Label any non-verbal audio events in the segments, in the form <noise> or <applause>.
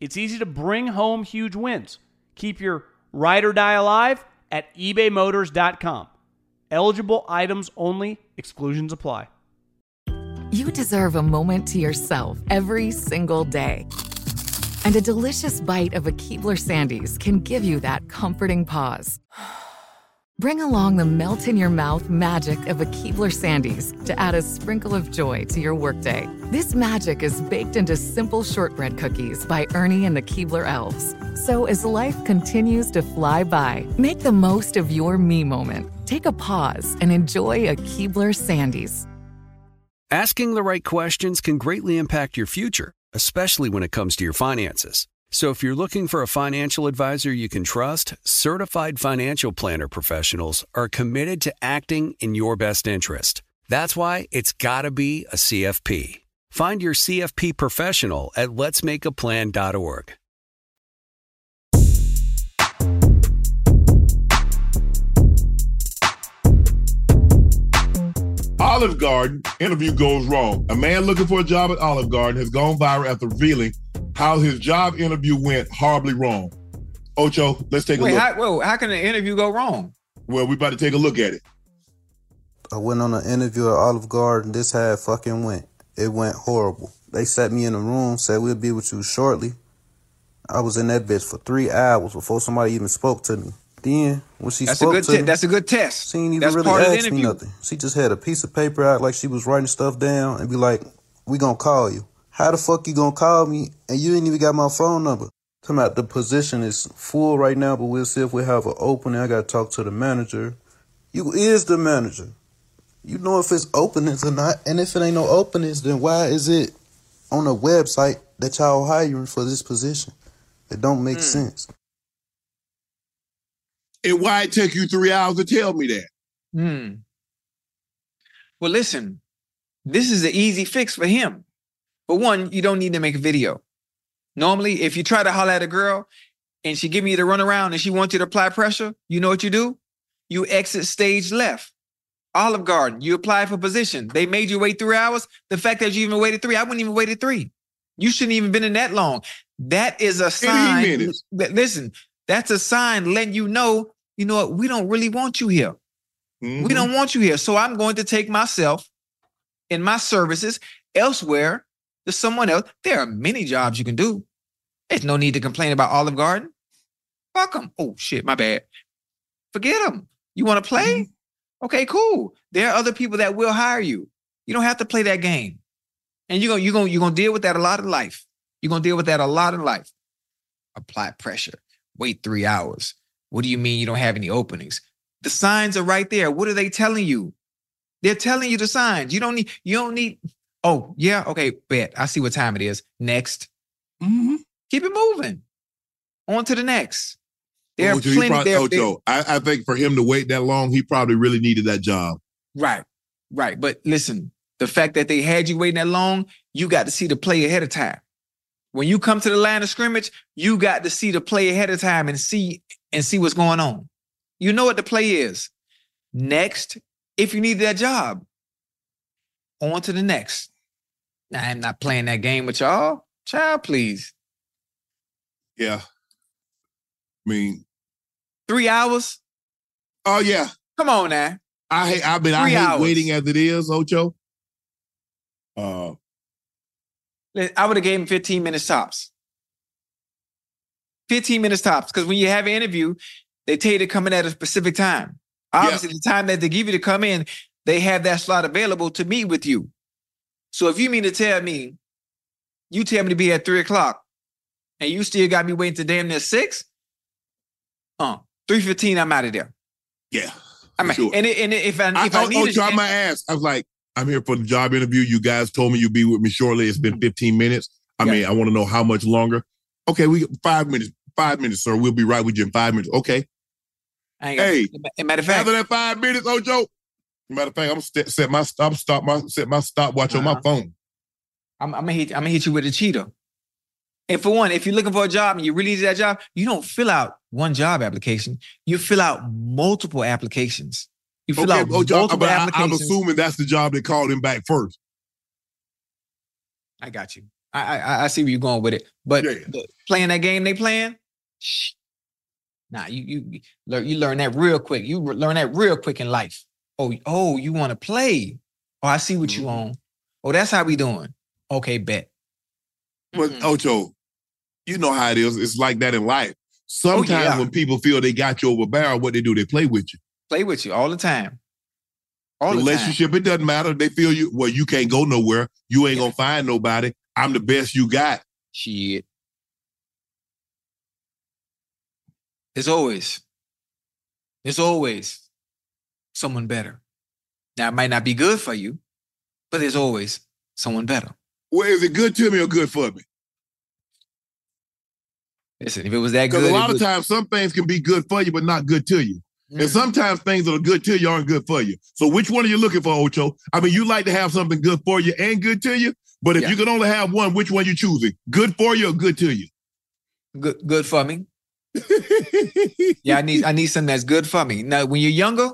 It's easy to bring home huge wins. Keep your ride or die alive at ebaymotors.com. Eligible items only, exclusions apply. You deserve a moment to yourself every single day. And a delicious bite of a Keebler Sandies can give you that comforting pause. <sighs> Bring along the melt in your mouth magic of a Keebler Sandies to add a sprinkle of joy to your workday. This magic is baked into simple shortbread cookies by Ernie and the Keebler Elves. So as life continues to fly by, make the most of your me moment. Take a pause and enjoy a Keebler Sandies. Asking the right questions can greatly impact your future, especially when it comes to your finances. So if you're looking for a financial advisor you can trust, certified financial planner professionals are committed to acting in your best interest. That's why it's got to be a CFP. Find your CFP professional at letsmakeaplan.org. Olive Garden interview goes wrong. A man looking for a job at Olive Garden has gone viral after revealing how his job interview went horribly wrong. Ocho, let's take Wait, a look. how, whoa, how can an interview go wrong? well, we about to take a look at it. I went on an interview at Olive Garden. This how it fucking went. It went horrible. They sat me in a room, said we'll be with you shortly. I was in that bitch for three hours before somebody even spoke to me. Then when she That's a spoke good to te- me, that's a good test. she ain't even That's really part of the ask me interview. nothing. She just had a piece of paper out like she was writing stuff down and be like, "We gonna call you." How the fuck you gonna call me and you ain't even got my phone number? Talking about the position is full right now, but we'll see if we have an opening. I gotta talk to the manager. You is the manager. You know if it's openings or not, and if it ain't no openings, then why is it on a website that y'all hiring for this position? It don't make sense. And why it take you three hours to tell me that? Hmm. Well, listen, this is an easy fix for him. But one, you don't need to make a video. Normally, if you try to holler at a girl and she give you the runaround and she wants you to apply pressure, you know what you do? You exit stage left. Olive Garden, you apply for position. They made you wait three hours. The fact that you even waited three, I wouldn't even waited three. You shouldn't even been in that long. That is a sign. minutes. Li- Listen, that's a sign letting you know, you know what, we don't really want you here. Mhm. We don't want you here. So I'm going to take myself and my services elsewhere to someone else. There are many jobs you can do. There's no need to complain about Olive Garden. Fuck them. Oh shit, my bad. Forget them. You want to play? Mm-hmm. Okay, cool. There are other people that will hire you. You don't have to play that game. And you're gonna you're gonna you're gonna deal with that a lot in life. You're gonna deal with that a lot in life. Apply pressure. Wait three hours. What do you mean you don't have any openings? The signs are right there. What are they telling you? They're telling you the signs. You don't need, you don't need, oh, yeah, okay, bet. I see what time it is. Next. Mhm. Keep it moving. On to the next. There are Ocho, he plenty probably- there. there- Ocho, I, I think for him to wait that long, he probably really needed that job. Right, right. But listen, the fact that they had you waiting that long, you got to see the play ahead of time. When you come to the line of scrimmage, you got to see the play ahead of time and see and see what's going on. You know what the play is. Next, if you need that job, on to the next. Now, I'm not playing that game with y'all. Child, please. Yeah. I mean, Three hours? oh yeah. Come on now. I hate I mean I Three hate hours. waiting as it is, Ocho. Uh I would have gave him 15 minutes tops. 15 minutes tops. Because when you have an interview, they tell you to come in at a specific time. Obviously, the time that they give you to come in, they have that slot available to meet with you. So if you mean to tell me, you tell me to be at three o'clock, and you still got me waiting to damn near six, uh, three fifteen, I'm out of there. Yeah. I mean, Sure. and, it- and if I, I, if I, oh, need oh, try a- my ass. I was like, I'm here for the job interview. You guys told me you'd be with me shortly. It's been 15 minutes. I Yeah. mean, I want to know how much longer. Okay, we five minutes. Five minutes, sir. We'll be right with you in five minutes. Okay. I Hey, as a matter of fact, After that five minutes, Ocho. Matter of fact, I'm st- set my stop stop my set my stopwatch on my Uh-huh. phone. I'm, I'm gonna hit. I'm gonna hit you with a cheetah. And for one, if you're looking for a job and you really need that job, you don't fill out one job application. You fill out multiple applications. You fill Okay, out Ocho, multiple I, I'm assuming that's the job that called him back first. I got you. I, I I see where you're going with it. But Yeah. the- playing that game they playing, shh. Nah, you you learn you learn that real quick. You learn that real quick in life. Oh oh, you want to play? Oh, I see what you Mhm. on. Oh, that's how we doing. Okay, bet. But Mhm. Ocho, you know how it is. It's like that in life. Sometimes Oh, yeah. when people feel they got you over barrel, what they do, they play with you. play with you all the time. All the time. Relationship, it doesn't matter. They feel you, well, you can't go nowhere. You ain't gonna find nobody. I'm the best you got. Shit. It's always, it's always someone better. Now, it might not be good for you, but there's always someone better. Well, is it good to me or good for me? Listen, if it was that good. Because a lot of times some things can be good for you, but not good to you. And Mm. sometimes things that are good to you aren't good for you. So which one are you looking for, Ocho? I mean, you like to have something good for you and good to you, but if Yeah. you can only have one, which one you choosing? Good for you or good to you? good, good for me. Yeah, I need, I need something that's good for me. Now, when you're younger,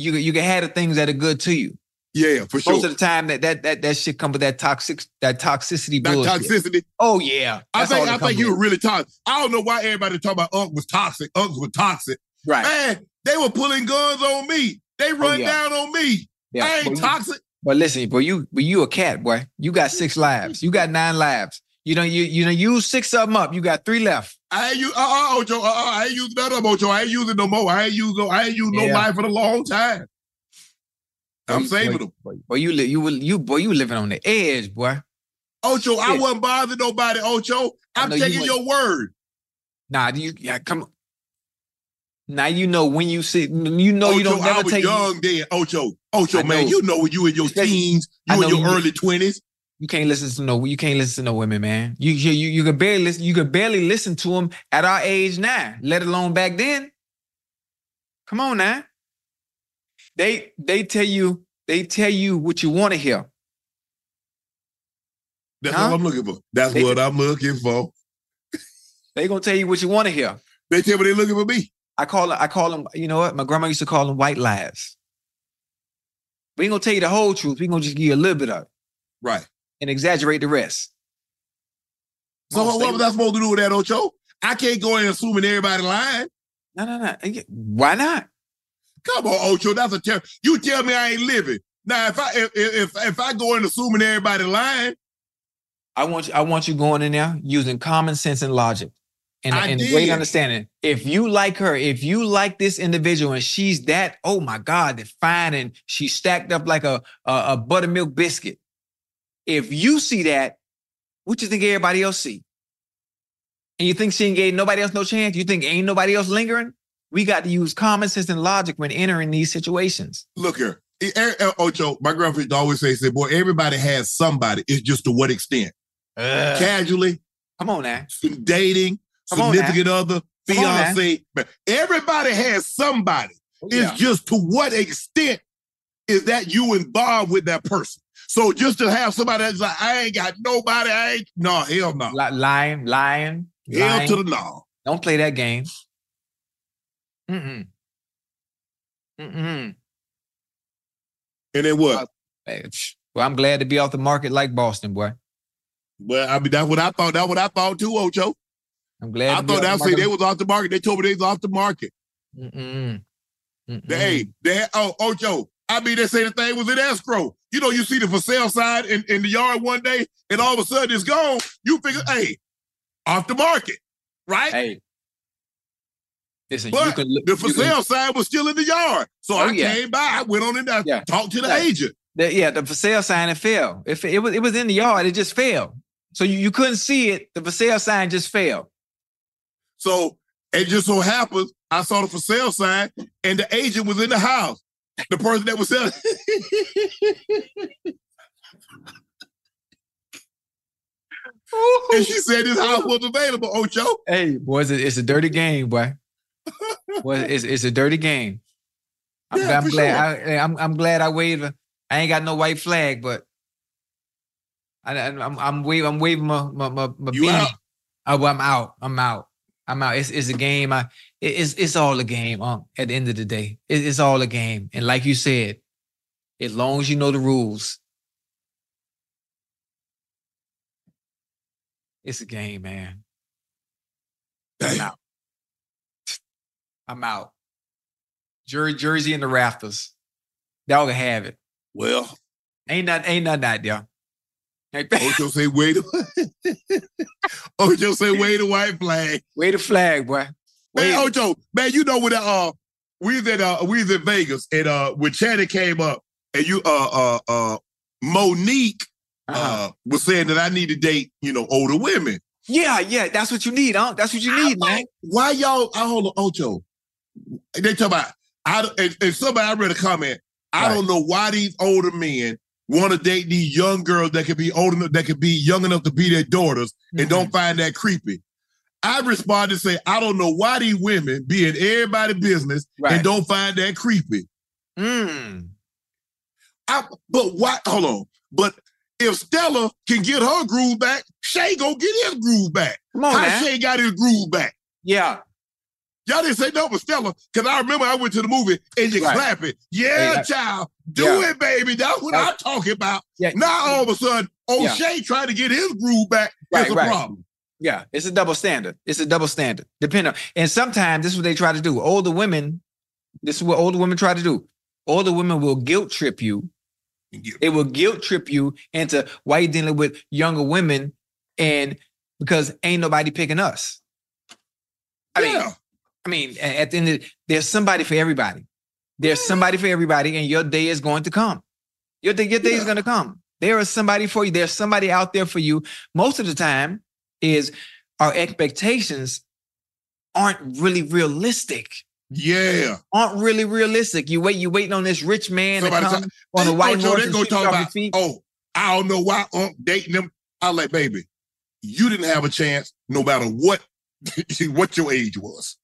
you you can have the things that are good to you. yeah, for sure. Most of the time, that that that that shit come with that toxic, that toxicity That bullshit. toxicity. Oh yeah, I think I think you were really toxic. I don't know why everybody talk about Unc was toxic. Unc was toxic. right. Man, they were pulling guns on me. They oh, run Oh, yeah. down on me. Yeah, I but ain't you- toxic. But listen, but you but you a cat, boy. You got six lives. You got nine lives. You know, you you know, use six of them up. You got three left. I ain't use uh uh Ocho. Uh uh I ain't using none of Ocho. I ain't using no more. I ain't use no I ain't used no Yeah. in a long time. I'm Boy, saving boy, them. Boy, boy, you li- you will you boy, you living on the edge, boy. Ocho, I wasn't bothering nobody, Ocho. I'm know you taking your word. Nah, you yeah, come on. Now you know when you see you know Ocho, you don't I was take young then. Ocho, Ocho, man, you know when you in your teens, you in your you- early twenties. You can't listen to no you can't listen to no women, man. You you you, you can barely listen you can barely listen to them at our age now, let alone back then. Come on now. They they tell you they tell you what you want to hear. That's Huh? all I'm looking for. That's They- what I'm looking for. They gonna tell you what you want to hear. They tell me they're looking for me. I call it, I call them, you know what? My grandma used to call them white lies. We ain't gonna tell you the whole truth. We gonna just give you a little bit of it Right. And exaggerate the rest. So what, what was I supposed to do with that, Ocho? I can't go in assuming everybody lying. No, no, no. Why not? Come on, Ocho. That's a terrible. You tell me I ain't living. Now, if I if if, if I go in assuming everybody lying, I want you, I want you going in there using common sense and logic and, I and did. great understanding. If you like her, if you like this individual and she's that, oh my God, they're fine and she's stacked up like a, a, a buttermilk biscuit. If you see that, what you think everybody else see? And you think she ain't gave nobody else no chance? You think ain't nobody else lingering? We got to use common sense and logic when entering these situations. look here. Ocho, my girlfriend used to always say, "Say, boy, everybody has somebody. It's just to what extent. Casually, Come on now. dating, Come significant other, on now. fiance. But everybody has somebody. It's just to what extent is that you involved with that person? So just to have somebody that's like, I ain't got nobody, I ain't no hell no. Li- lying, lying, Hell lying. to the no. Don't play that game. Mm-mm. Mm-mm. And then what? Well, I'm glad to be off the market like Boston, boy. Well, I mean, that's what I thought. That's what I thought too, Ocho. I'm glad. I thought off that the they was off the market. They told me they was off the market. Mm-mm. Mm-mm. They, hey, they oh Ocho. I mean, they say the thing was in escrow. You know, you see the for sale sign in, in the yard one day, and all of a sudden it's gone. You figure, hey, off the market. right? Hey. Listen, you But can the for you can- sale sign was still in the yard. So Oh, I yeah. came by, I went on in there, Yeah. talked to the agent. the, yeah, the for sale sign it fell. It, it was it was in the yard, it just fell. So you, you couldn't see it. The for sale sign just fell. So it just so happens I saw the for sale sign and the agent was in the house. The person that was selling. and she said this house was available, Ocho. Hey, boys, it's a dirty game, boy. boy, <laughs> it's it's a dirty game. I'm, Yeah, glad- I'm for glad. I, I'm I'm glad I waved. I ain't got no white flag, but I, I- I'm I'm waving I'm waving my my my, my You beanie. out. Oh, well, I'm out. I'm out. I'm out. It's it's a game. I it- it's it's all a game. Um, at the end of the day, it, it's all a game. And like you said, as long as you know the rules, it's a game, man. I'm out. I'm out. Jury, Jersey and the rafters. Y'all can have it. Well, Ain't not ain't nothing out there. Ocho say wait. <laughs> Ocho say wait a white flag. Wave the flag, boy. Man, Ocho, man, you know when uh we was at uh we was in Vegas and uh when Channing came up and you uh uh uh Monique Uh-huh. uh was saying that I need to date, you know, older women. Yeah, yeah, that's what you need, huh? That's what you need, man. Why y'all I hold on, Ocho? They talk about I and, and somebody I read a comment. I Right. don't know why these older men want to date these young girls that could be old enough, that could be young enough to be their daughters and Mm-hmm. don't find that creepy. I responded to say, I don't know why these women be in everybody's business Right. and don't find that creepy. Mm. I, but why? Hold on. But if Stella can get her groove back, Shay gonna get his groove back. Come on, How man. Shay got his groove back? Yeah. Y'all didn't say no for Stella because I remember I went to the movie and you Right. clap it. Yeah, Hey, child, do Yeah. it, baby. That's what I'm talking about. Yeah. Now all of a sudden, Yeah. O'Shea trying to get his groove back Right, is a right. problem. Yeah. It's a double standard. It's a double standard. Depending on and sometimes this is what they try to do. Older women, this is what older women try to do. Older women will guilt trip you. It will guilt trip you into why you dealing with younger women and because ain't nobody picking us. I mean. I mean, at the end of there's somebody for everybody. There's somebody for everybody, and your day is going to come. Your day, your day is going to come. There is somebody for you. There's somebody out there for you. Most of the time, is our expectations aren't really realistic. yeah. Aren't really realistic. You wait, you waiting on this rich man Somebody to talk- on a oh, white Ocho, horse they gonna talk about, feet. oh, I don't know why I'm dating them. I like, baby, you didn't have a chance no matter what <laughs> what your age was.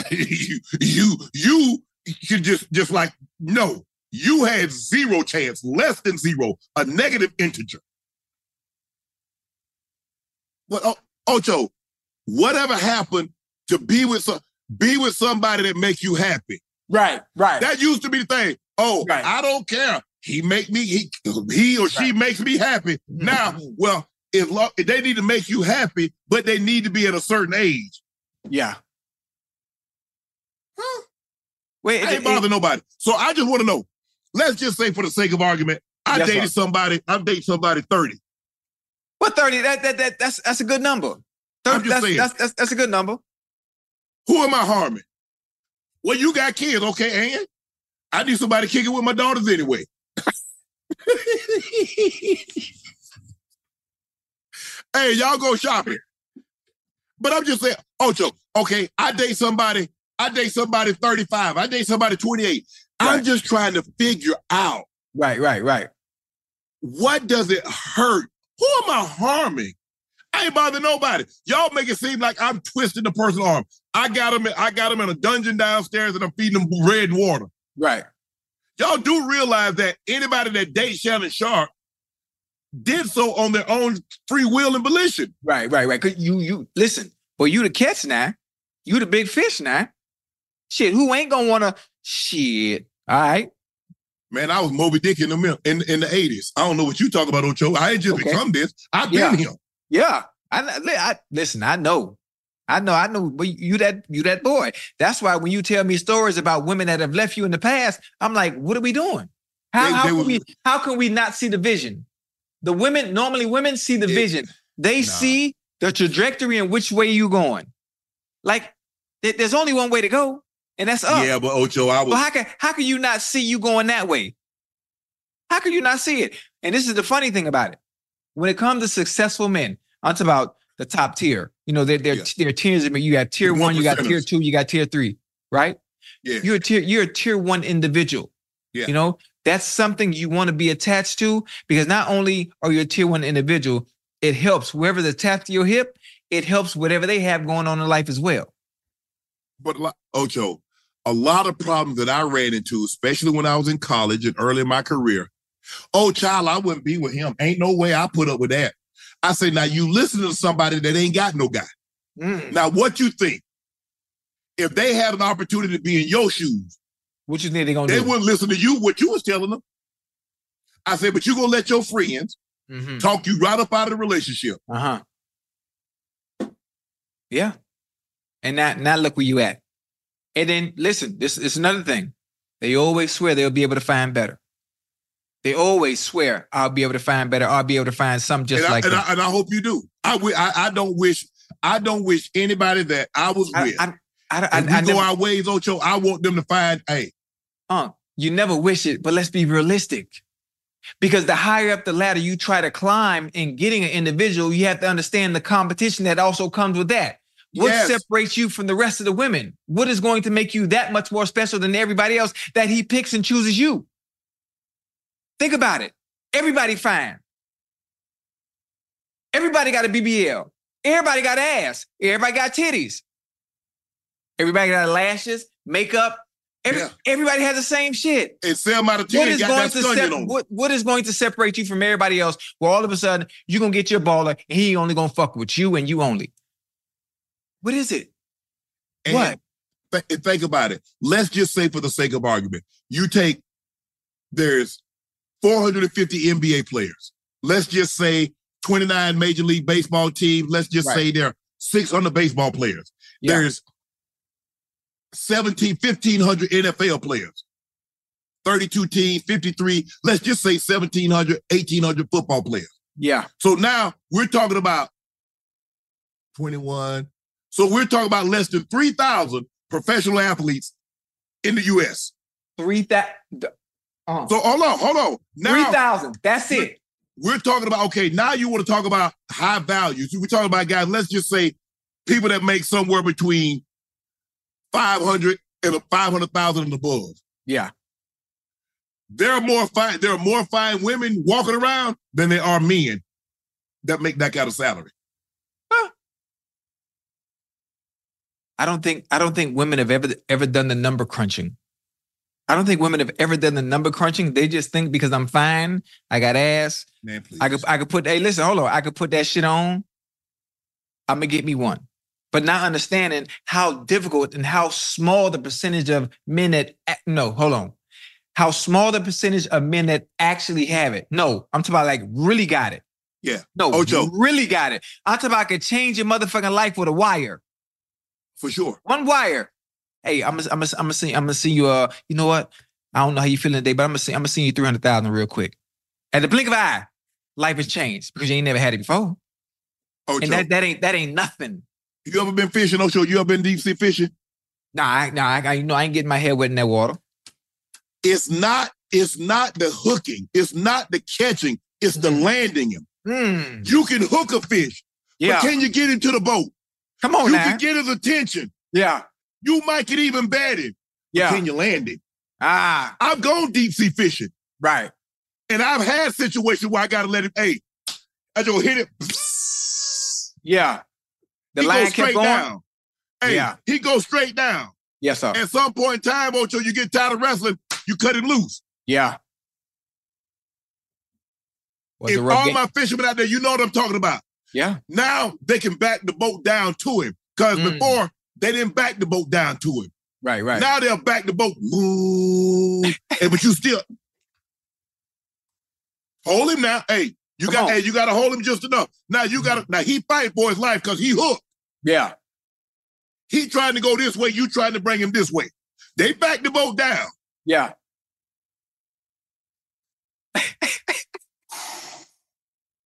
<laughs> you, you, you should just, just like, no, you had zero chance, less than zero, a negative integer. What, oh, Ocho, whatever happened to be with some, be with somebody that makes you happy? Right, right. That used to be the thing. Oh, Right. I don't care. He make me he he or she makes me happy. Mhm, Now, well, if, lo- if they need to make you happy, but they need to be at a certain age. yeah. Huh? Wait, I it- ain't bother nobody. So I just want to know. Let's just say, for the sake of argument, I dated somebody. I'm dating somebody 30. What 30? That, that, that, that's, that's a good number. I'm 30, just that's, saying. that's, that's, that's a good number. Who am I harming? Well, you got kids, okay, and I need somebody kicking with my daughters anyway. <laughs> hey, y'all go shopping. But I'm just saying, Ocho, okay, I date somebody, I date somebody 35, I date somebody 28. I'm just trying to figure out Right, right, right. what does it hurt? Who am I harming? I ain't bother nobody. Y'all make it seem like I'm twisting the person's arm. I got him. I got him in a dungeon downstairs, and I'm feeding him red water. Right. Y'all do realize that anybody that dates Shannon Sharpe did so on their own free will and volition. Right, right, right. Cause you, you listen, boy, you the catch now. You the big fish now. Shit, who ain't gonna wanna shit? All right. Man, I was Moby Dick in the in, in the 80s. I don't know what you talk about, Ocho. I ain't just Okay. become this. I've Yeah. been here. Yeah. I, I, listen, I know. I know, I know, but you that you that boy. That's why when you tell me stories about women that have left you in the past, I'm like, what are we doing? How, They- how they can was- we how can we not see the vision? The women, normally women see the Yeah. vision. They Nah. see the trajectory and which way you going. Like, there's only one way to go, and that's up. Yeah, but Ocho, I was Well, how can how can you not see you going that way? How can you not see it? And this is the funny thing about it. When it comes to successful men, I'm talking about the top tier. You know, there there Yeah. there are tiers. of men. You got tier one, you got tier two, you got tier three, right? yeah. You're a tier you're a tier one individual. Yeah. You know, that's something you want to be attached to because not only are you a tier one individual, it helps whoever's attached to your hip. It helps whatever they have going on in life as well. But Ocho, a lot of problems that I ran into, especially when I was in college and early in my career. Oh, child, I wouldn't be with him. Ain't no way I put up with that. I say, now you listen to somebody that ain't got no guy. Mm. Now, what you think? If they had an opportunity to be in your shoes, What you think they're gonna they do? wouldn't listen to you, what you was telling them. I said, but you gonna let your friends Mm-hmm. talk you right up out of the relationship. Uh huh. Yeah. And now, now look where you at. And then listen, this is another thing. They always swear they'll be able to find better. They always swear I'll be able to find better. I'll be able to find something just and, like I, and. I, and I hope you do. I, I I don't wish I don't wish anybody that I was I, with. I, I, I, we I go never, our ways, Ocho. I want them to find, hey, uh, you never wish it, but let's be realistic. Because the higher up the ladder you try to climb in getting an individual, you have to understand the competition that also comes with that. What Yes. separates you from the rest of the women? What is going to make you that much more special than everybody else that he picks and chooses you? Think about it. Everybody fine. Everybody got a BBL. Everybody got ass. Everybody got titties. Everybody got lashes, makeup. Every, Yeah. Everybody has the same shit. and Selma to What ten going to sep- what, what is going to separate you from everybody else? Where all of a sudden you're gonna get your baller and he only gonna fuck with you and you only. What is it? And what? th- think about it. Let's just say, for the sake of argument, you take there's 450 NBA players. Let's just say 29 Major League Baseball teams. Let's just Right. say there are 600 baseball players. Yeah. There's 17, 1500 NFL players. 32 teams, 53. Let's just say 1700, 1800 football players. Yeah. So now we're talking about 21. So we're talking about less than 3,000 professional athletes in the U.S. Three that uh, So hold on, hold on. three Now thousand. That's it. we're talking about, okay, now you want to talk about high values. We're talking about guys, let's just say people that make somewhere between 500 and 500,000 and above. Yeah. There are more fine, there are more fine women walking around than there are men that make that kind of salary. I don't think I don't think women have ever ever done the number crunching. I don't think women have ever done the number crunching. They just think because I'm fine, I got ass, Man, please. I could I could put hey listen, hold on, I could put that shit on. I'm gonna get me one. But not understanding how difficult and how small the percentage of men that no, hold on. How small the percentage of men that actually have it. No, I'm talking about like really got it. Yeah. No, Ocho. really got it. I'm talking about I could change your motherfucking life with a wire. For sure. One wire. Hey, I'm gonna I'm gonna I'm gonna see I'm gonna see you. Uh, you know what? I don't know how you feeling today, but I'm gonna see I'm gonna see you three hundred thousand real quick. At the blink of an eye, life has changed because you ain't never had it before, Ocho, and that that ain't that ain't nothing. you ever been fishing, Ocho? You ever been deep sea fishing? Nah, I, nah, I, you know I ain't getting my head wet in that water. It's not, it's not the hooking, it's not the catching, it's the landing him. Hmm. You can hook a fish, Yeah. but can you get into the boat? Come on you now. can get his attention. yeah. You might get even bat him. but Yeah. Can you land it? Ah. I've gone deep sea fishing, Right. and I've had situations where I got to let him. Hey, I just hit it. Yeah. The he line goes kept straight going. down. Hey, Yeah. he goes straight down. Yes, sir. At some point in time, Ocho, you get tired of wrestling, you cut him loose. Yeah. Was if all game- my fishermen out there, you know what I'm talking about. Yeah. Now they can back the boat down to him. Because Mm. before they didn't back the boat down to him. Right. Right. Now they'll back the boat. Move. <laughs> hey, but you still hold him now. Hey, you Come got on. hey, you gotta hold him just enough. Now you gotta now he fight for his life because he hooked. yeah. He trying to go this way, you trying to bring him this way. They back the boat down. Yeah.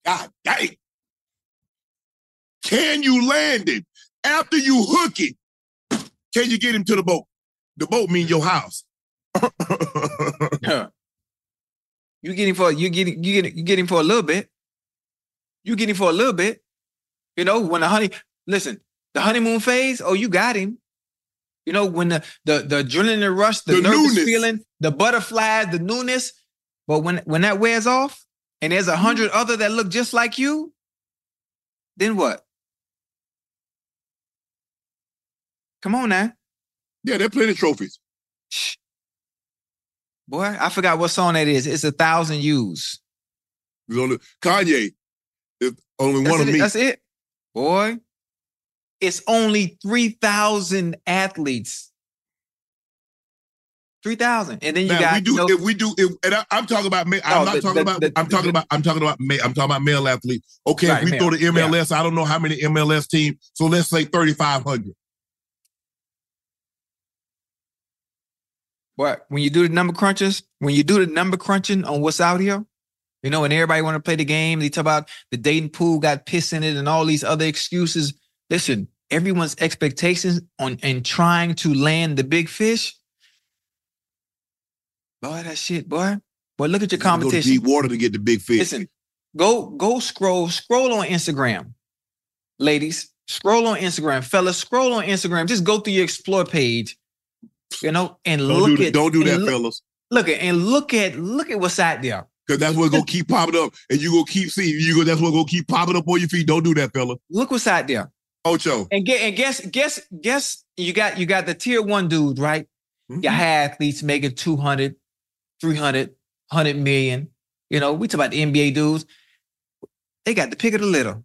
God dang. Can you land it? After you hook it, can you get him to the boat? The boat means your house. <laughs> you get him for you get you get you get him for a little bit. You get him for a little bit. You know, when the honey listen, the honeymoon phase, oh, you got him. You know, when the the the adrenaline rush, the, The nervous newness. feeling, the butterflies, the newness. But when when that wears off, and there's a hundred other that look just like you, then what? Come on now. yeah, there are plenty of trophies. Shh. Boy, I forgot what song that is. It's a thousand U's. There's only Kanye is only That's one it, of me. That's it. Boy, it's only 3,000 athletes. 3,000. And then you Now, got, we do you know, if we do if, and I, I'm talking about I'm Oh, not talking about I'm talking about I'm talking about I'm talking about male athletes. Okay, Right, if we male. throw the MLS, I don't know how many MLS teams. So let's say 3,500. But when you do the number crunches, when you do the number crunching on what's out here, you know, and everybody want to play the game, they talk about the dating pool got piss in it and all these other excuses. Listen, everyone's expectations on and trying to land the big fish. Boy, that shit, boy. Boy, look at your competition. You have Go to competition. deep water to get the big fish. Listen, go go scroll scroll on Instagram, ladies. Scroll on Instagram, fellas. Scroll on Instagram. Just go through your explore page, you know, and don't look do at Don't do that, look, fellas. Look at and look at look at what's out there. Because that's what's gonna keep popping up, and you gonna keep seeing you. Go, that's what's gonna keep popping up on your feet. Don't do that, fella. Look what's out there. Ocho. And get and guess guess guess you got you got the tier one dude, right? Mhm. Your high athletes making 200, 300, 100 million. You know, we talk about the NBA dudes. They got the pick of the litter.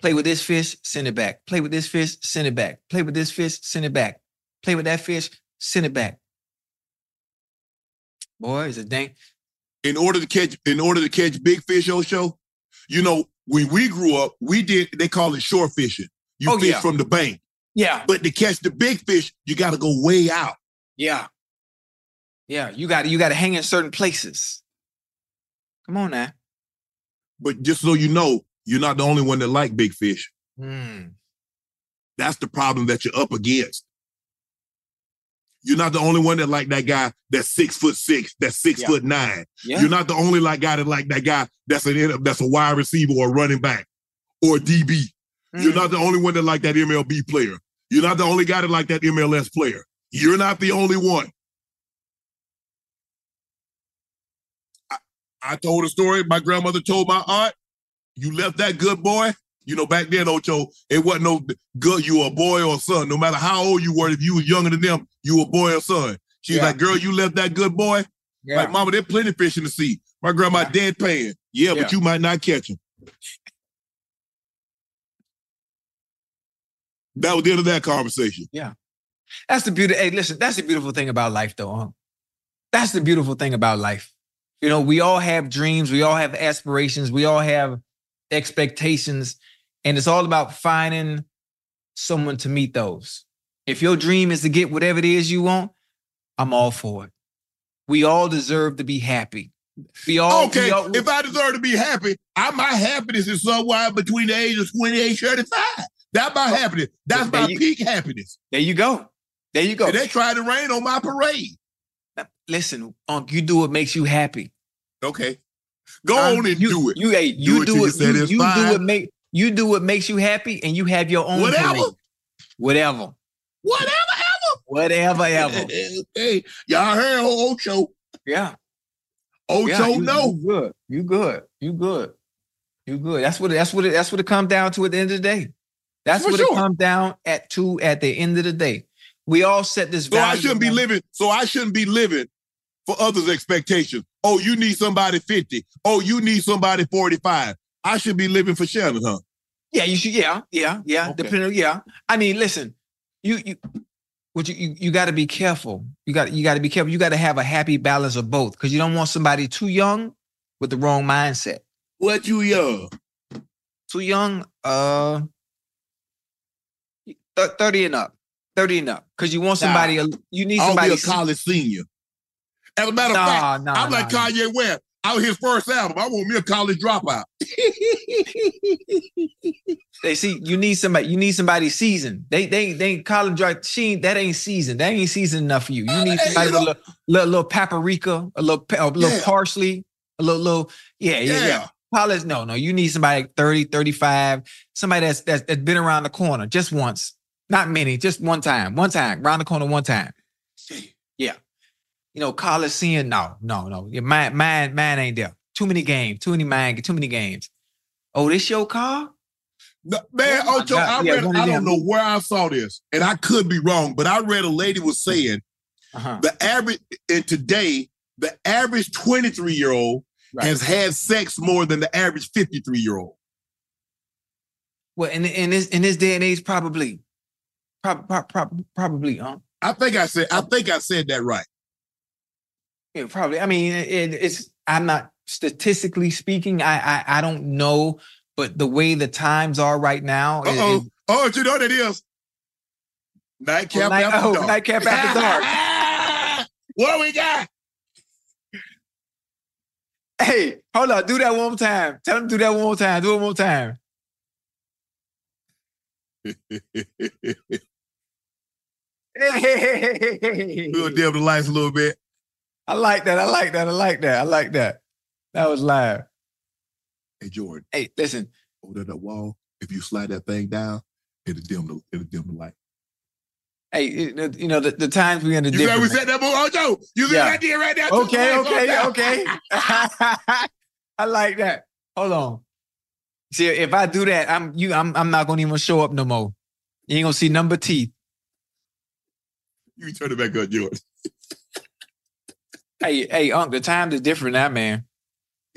Play with this fish, send it back. Play with this fish, send it back. Play with this fish, send it back. Play with that fish, send it back. Boy, is it dang. in order to catch in order to catch big fish Ocho, you know, when we grew up, we did they call it shore fishing. You Oh, fish yeah. from the bank. Yeah, But to catch the big fish, you gotta go way out. yeah. Yeah, you gotta you got to hang in certain places. Come on now. But just so you know, you're not the only one that like big fish. Hmm. That's the problem that you're up against. You're not the only one that like that guy that's six foot six, that's six Yeah. foot nine. Yeah. You're not the only like guy that like that guy that's an that's a wide receiver or running back or DB. You're Mm. not the only one that like that MLB player. You're not the only guy that like that MLS player. You're not the only one. I, I told a story my grandmother told my aunt. You left that good boy. You know, back then, Ocho, it wasn't no good. You were a boy or a son. No matter how old you were, if you were younger than them, you were a boy or son. She's Yeah. like, girl, you left that good boy. Yeah. Like, mama, there's plenty of fish in the sea. My grandma Yeah. dead paying. Yeah, Yeah. but you might not catch him. That was the end of that conversation. Yeah. That's the beauty. Hey, listen, that's the beautiful thing about life, though. Huh? That's the beautiful thing about life. You know, we all have dreams, we all have aspirations, we all have expectations, and it's all about finding someone to meet those. If your dream is to get whatever it is you want, I'm all for it. We all deserve to be happy. We all, okay, we all- if I deserve to be happy, I, my happiness is somewhere between the ages of 28 and 35. That's my happiness. That's my you- peak happiness. there you go. There you go. And they tried to rain on my parade. Listen, Unc, you do what makes you happy. Okay. Go Um, on and you, do it. You, hey, Do you it do it. You, you do what make you do what makes you happy, and you have your own Whatever. parade. whatever, Whatever, whatever, ever. <laughs> ever. hey, y'all heard Ocho. Yeah, Ocho, yeah. You, no. you good. You good. You good. You good. That's what. It, that's what. It, that's what it comes down to at the end of the day. That's For what sure. it comes down at to at the end of the day. We all set this. So I shouldn't be living. So I shouldn't be living for others' expectations. Oh, you need somebody 50. Oh, you need somebody 45. I should be living for Shannon, huh? Yeah, you should. Yeah, yeah, yeah. Okay. Depending. Yeah. I mean, listen, you you. What you you, you got to be careful. You got you got to be careful. You got to have a happy balance of both because you don't want somebody too young with the wrong mindset. What you young? Too young, uh, thir- thirty and up, thirty and up, because you want Nah. somebody. You need I'll be somebody. a college senior. As a matter of fact, Nah, nah, I'm like nah, Kanye West. Out his first album. I want me a college dropout. <laughs> They see you need somebody. You need somebody seasoned. They they they college drop. She that ain't seasoned. That ain't seasoned enough for you. You need somebody with a little, little, little paprika, a little a little Yeah. parsley, a little little yeah yeah yeah. Yeah. College no no. You need somebody like 30, 35, somebody that's that's, that's been around the corner just once, not many, just one time, one time, around the corner one time. Yeah. You know, Coliseum. no no no. Yeah, mine mine mine ain't there. Too many games. Too many mine. Too many games. Oh, this your car? No, man, Oh Ocho. I read, of I don't know where I saw this, and I could be wrong, but I read a lady was saying Uh-huh. the average, and today, the average 23 year old Right. has had sex more than the average 53 year old. Well, in in this in this day and age, probably, prob, prob, prob, probably, huh? I think I said, I think I said that right. Yeah, probably. I mean, it, it's. I'm not statistically speaking. I, I I don't know, but the way the times are right now, Uh oh. Oh, you know what it is? Nightcap Night- after oh, dark. nightcap <laughs> after dark. what we got? hey, hold on, do that one more time. Tell them to do that one more time. Do it one more time. Hey, <laughs> <laughs> we'll dim the lights a little bit. I like that. I like that. I like that. I like that. That was live. Hey, Jordan, Hey, listen. over that wall, if you slide that thing down, it'll dim the, it'll dim the light. Hey, it- you know the, the times we in the You we said that, boy? Oh, Joe, you Yeah. right there? Took the Okay, okay, okay. <laughs> I like that. Hold on. See, if I do that, I'm you. I'm I'm not gonna even show up no more. You ain't gonna see number teeth. you turn it back up, Jordan. Hey, hey, Unc, the times is different now, man.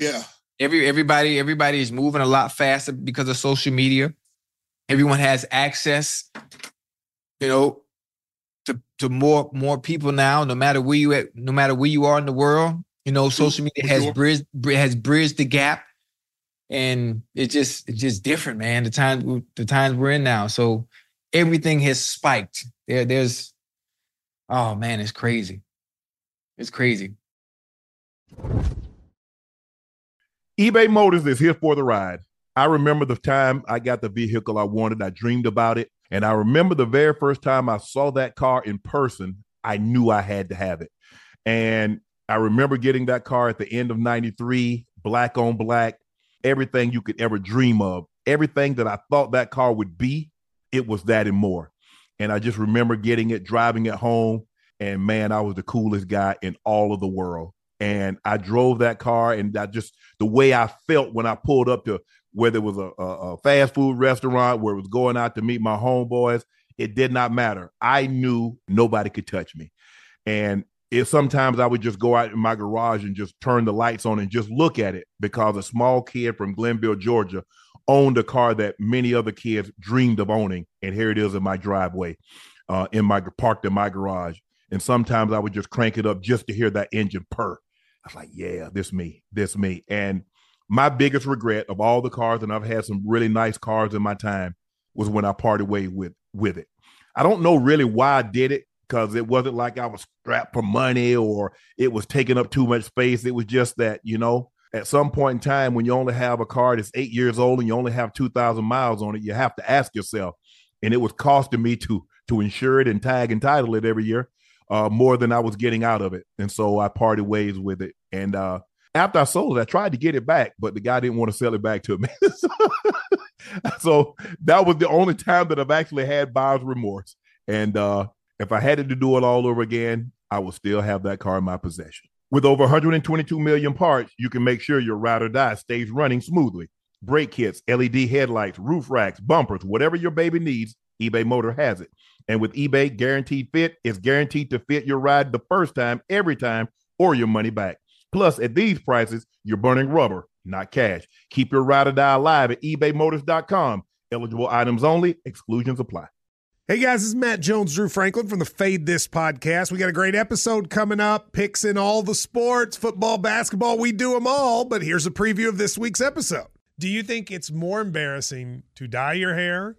Yeah. Every everybody everybody is moving a lot faster because of social media. Everyone has access, you know, to to more more people now. No matter where you at, no matter where you are in the world, you know, mm-hmm. social media has sure. bridged has bridged the gap, and it's just it's just different, man. The times the times we're in now, so everything has spiked. There there's, oh man, it's crazy. It's crazy. eBay Motors is here for the ride. I remember the time I got the vehicle I wanted. I dreamed about it. And I remember the very first time I saw that car in person, I knew I had to have it. And I remember getting that car at the end of 93, black on black, everything you could ever dream of, everything that I thought that car would be, it was that and more. And I just remember getting it, driving it home. And man, I was the coolest guy in all of the world. And I drove that car, and I just the way I felt when I pulled up to whether it was a, a, a fast food restaurant where it was going out to meet my homeboys, it did not matter. I knew nobody could touch me. And sometimes I would just go out in my garage and just turn the lights on and just look at it because a small kid from Glennville, Georgia, owned a car that many other kids dreamed of owning. And here it is in my driveway, uh, in my parked in my garage. And sometimes I would just crank it up just to hear that engine purr. I was like, yeah, this me, this me. And my biggest regret of all the cars, and I've had some really nice cars in my time, was when I parted ways with with it. I don't know really why I did it because it wasn't like I was strapped for money or it was taking up too much space. It was just that, you know, at some point in time when you only have a car that's eight years old and you only have 2,000 miles on it, you have to ask yourself. And it was costing me to to insure it and tag and title it every year uh, more than I was getting out of it. And so I parted ways with it. And uh, after I sold it, I tried to get it back, but the guy didn't want to sell it back to me. <laughs> so that was the only time that I've actually had buyer's remorse. And uh, if I had to do it all over again, I would still have that car in my possession. With over 122 million parts, you can make sure your ride or die stays running smoothly. Brake kits, LED headlights, roof racks, bumpers, whatever your baby needs, eBay Motor has it. And with eBay Guaranteed Fit, it's guaranteed to fit your ride the first time, every time, or your money back. Plus, at these prices, you're burning rubber, not cash. Keep your ride or die alive at ebaymotors.com. Eligible items only, exclusions apply. Hey guys, this is Matt Jones, Drew Franklin from the Fade This podcast. We got a great episode coming up, picks in all the sports, football, basketball, we do them all. But here's a preview of this week's episode. Do you think it's more embarrassing to dye your hair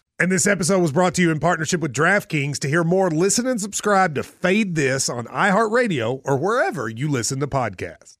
And this episode was brought to you in partnership with DraftKings. To hear more, listen and subscribe to Fade This on iHeartRadio or wherever you listen to podcasts.